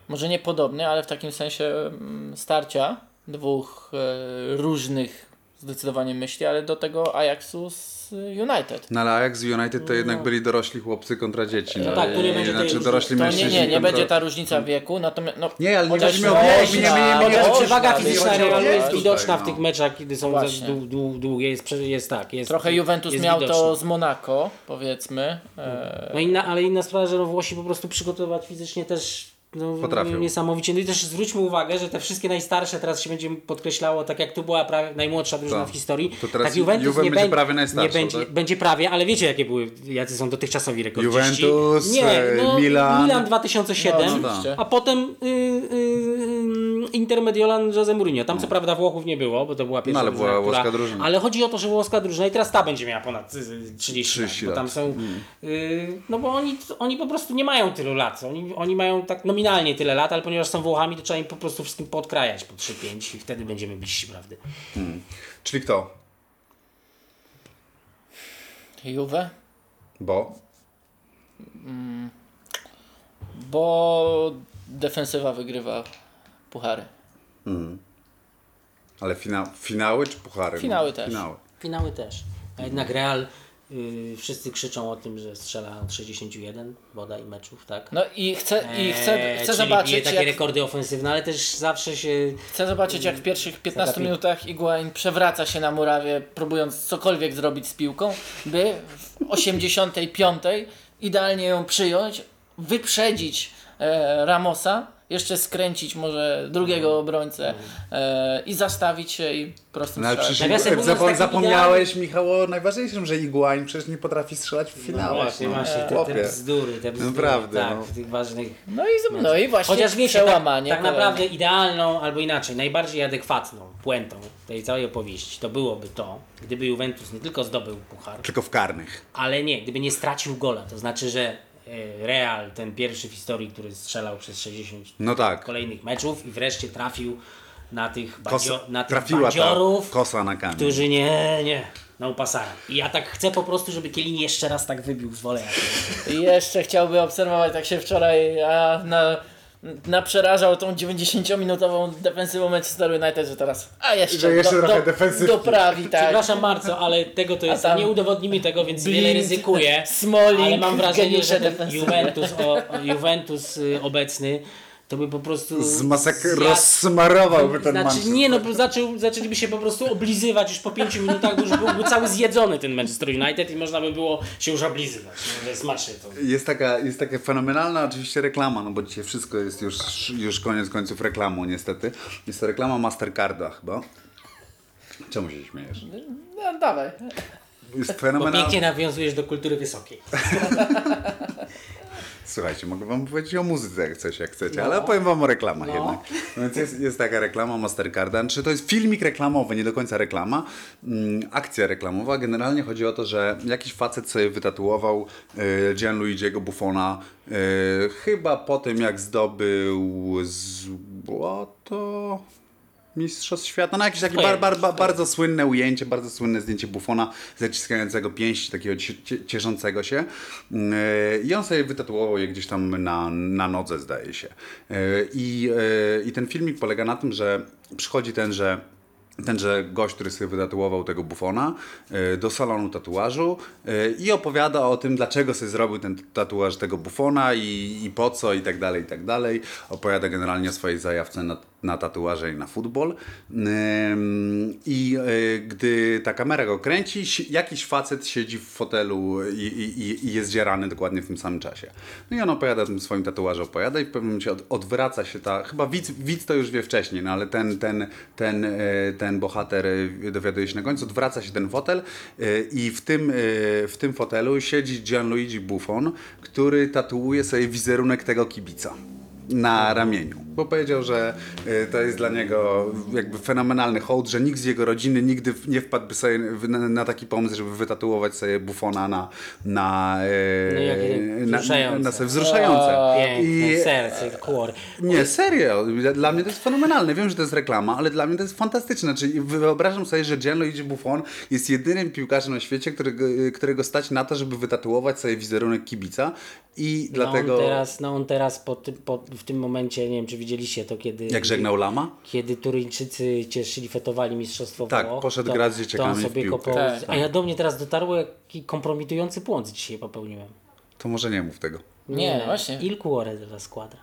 może nie podobny, ale w takim sensie mm, starcia dwóch e, różnych zdecydowanie myśli, ale do tego Ajaxu z United. No ale Ajax i United to jednak byli dorośli chłopcy kontra dzieci. No, tak, tu nie będzie znaczy dorośli To nie, nie, nie kontra... będzie ta różnica wieku, natomiast no, Nie, ale nie chodzi mi o wiek, nie, nie, nie, nie, nie, Chociaż nie, przewaga fizyczna Realu jest tutaj, widoczna no. w tych meczach, kiedy są długie, jest, jest tak. Jest, trochę Juventus jest miał to z Monaco, powiedzmy. E, No inna, ale inna sprawa, że no Włosi po prostu przygotować fizycznie też no, Potrafią. niesamowicie. No i też zwróćmy uwagę, że te wszystkie najstarsze teraz się będzie podkreślało, tak jak tu była prawie najmłodsza drużyna Tak. w historii. To teraz tak Juventus Juve nie będzie prawie najstarszą, Nie będzie, tak? będzie prawie, ale wiecie jakie były, jacy są dotychczasowi rekordziści. Juventus, nie, e, no, Milan. Milan 2007, No, oczywiście. a potem y, y, Inter Mediolan Jose Mourinho. Tam co prawda Włochów nie było, bo to była pierwsza No, ale drużyna, była która... włoska drużyna. Ale chodzi o to, że włoska drużyna i teraz ta będzie miała ponad y, y, 30, 30 lat, bo tam są... Y, no bo oni, oni po prostu nie mają tylu lat. Oni, oni mają tak nominalnie tyle lat, ale ponieważ są Włochami, to trzeba im po prostu wszystkim podkrajać po 3-5 i wtedy będziemy bliżsi prawdy. Czyli kto? Juve? Bo? Bo defensywa wygrywa puchary. Ale fina finały czy puchary? Finały No, też. Finały. Finały też. A jednak Real, y, wszyscy krzyczą o tym, że strzela od 61 bodaj meczów, tak? No i chcę, i chcę, Eee, chcę czyli zobaczyć, takie jak, rekordy ofensywne, ale też zawsze się chcę zobaczyć, jak w pierwszych 15 Zagapi- minutach Iguain przewraca się na murawie, próbując cokolwiek zrobić z piłką, by w 85 idealnie ją przyjąć, wyprzedzić e, Ramosa, jeszcze skręcić może drugiego obrońcę e, i zastawić się i prostym No ale strzałem. przecież Nawiasem mówiąc, zapo taki zapomniałeś, Michał, o najważniejszym, że Iguain przecież nie potrafi strzelać w finałach. właśnie, no. właśnie te, te Chłopie. bzdury, te bzdury, Naprawdę, tak, no. w tych ważnych No i, no i właśnie Chociaż wiecie, tak, przełamanie. tak kolejne. naprawdę idealną, albo inaczej, najbardziej adekwatną puentą tej całej opowieści to byłoby to, gdyby Juventus nie tylko zdobył puchar, Tylko w karnych. ale nie, gdyby nie stracił gola, to znaczy, że Real, ten pierwszy w historii, który strzelał przez 60 No tak. kolejnych meczów i wreszcie trafił na tych, bandzio, na tych bandziorów, kosa na kamień. którzy nie, nie, na upasara. I ja tak chcę po prostu, żeby Kielin jeszcze raz tak wybił z woleja. I jeszcze chciałby obserwować, tak się wczoraj a na, na przerażał tą 90-minutową defensywą Manchester United, że teraz a jeszcze, Że jeszcze do, trochę do, defensywki. doprawi, tak. Przepraszam bardzo, ale tego to jest, nie udowodnimy tego, więc Blind, wiele ryzykuję. Smalling, ale mam wrażenie, że. Juventus, o, o Juventus y, obecny to by po prostu Zmasak zjadł- rozsmarowałby ten Znaczy Manchester. nie, no bo zaczął, zaczęliby się po prostu oblizywać już po pięciu minutach, to już byłby cały zjedzony ten Manchester United i można by było się już oblizywać. Smacznie to. Jest taka, jest taka fenomenalna oczywiście reklama, no bo dzisiaj wszystko jest już, już koniec końców reklamą niestety. Jest to reklama Mastercarda chyba. Czemu się śmiejesz? No dawaj. Jest Bo fenomenalna. pięknie nawiązujesz do kultury wysokiej. Słuchajcie, mogę wam powiedzieć o muzyce jak coś, jak chcecie, No. ale opowiem wam o reklamach No. jednak. Więc jest, jest taka reklama Mastercarda. Czy to jest filmik reklamowy, nie do końca reklama, mm, akcja reklamowa. Generalnie chodzi o to, że jakiś facet sobie wytatuował y, Gianluigiego Buffona y, chyba po tym, jak zdobył złoto... Mistrzostw Świata, no jakieś takie bar, bar, bar, bardzo słynne ujęcie, bardzo słynne zdjęcie Buffona zaciskającego pięści, takiego cie- cie- cieszącego się. Yy, I on sobie wytatuował je gdzieś tam na, na nodze, zdaje się. Yy, I, yy, I ten filmik polega na tym, że przychodzi tenże tenże gość, który sobie wytatuował tego bufona do salonu tatuażu i opowiada o tym, dlaczego sobie zrobił ten tatuaż tego bufona i, i po co i tak dalej, i tak dalej. Opowiada generalnie o swojej zajawce na, na tatuaże i na futbol. I yy, gdy ta kamera go kręci, jakiś facet siedzi w fotelu i, i, i jest zdzierany dokładnie w tym samym czasie. No i on opowiada o tym swoim tatuażu, opowiada i w pewnym momencie od, odwraca się ta, chyba widz, widz to już wie wcześniej, no ale ten, ten, ten, e, ten bohater e, dowiaduje się na końcu, odwraca się ten fotel e, i w tym, e, w tym fotelu siedzi Gianluigi Buffon, który tatuuje sobie wizerunek tego kibica na ramieniu. Bo powiedział, że y, to jest dla niego jakby fenomenalny hołd, że nikt z jego rodziny nigdy nie wpadłby sobie na, na taki pomysł, żeby wytatuować sobie bufona na na, y, No jakie na, wzruszające. na sobie wzruszające. I- serce, kłor. nie, serio. Dla mnie to jest fenomenalne. Wiem, że to jest reklama, ale dla mnie to jest fantastyczne. Czyli wyobrażam sobie, że Gianluigi Buffon jest jedynym piłkarzem na świecie, którego, którego stać na to, żeby wytatuować sobie wizerunek kibica i dlatego... No on teraz, no on teraz po, ty, po, w tym momencie, nie wiem czy widzieliście to, kiedy... Jak żegnał Lama? Kiedy Turyńczycy cieszyli, fetowali Mistrzostwo Tak, poszedł to, grać z dzieciakami w sobie piłkę. kopał. Tak. A ja do mnie teraz dotarło, jaki kompromitujący błąd dzisiaj popełniłem. To może nie mów tego. Nie, właśnie. Il cuore della squadra.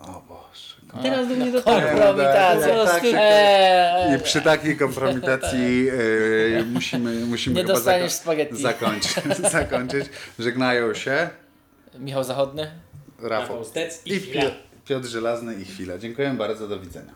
O Boże. Teraz do mnie dotarło. Kompromitacja. Tak, tak, tak. Eee, I przy takiej kompromitacji e, musimy, musimy Nie chyba dostaniesz zako- spaghetti. zakończyć, zakończyć. Żegnają się Michał Zachodny. Rafał Rafał Stec i i. Piotr Żelazny i chwila. Dziękuję bardzo, do widzenia.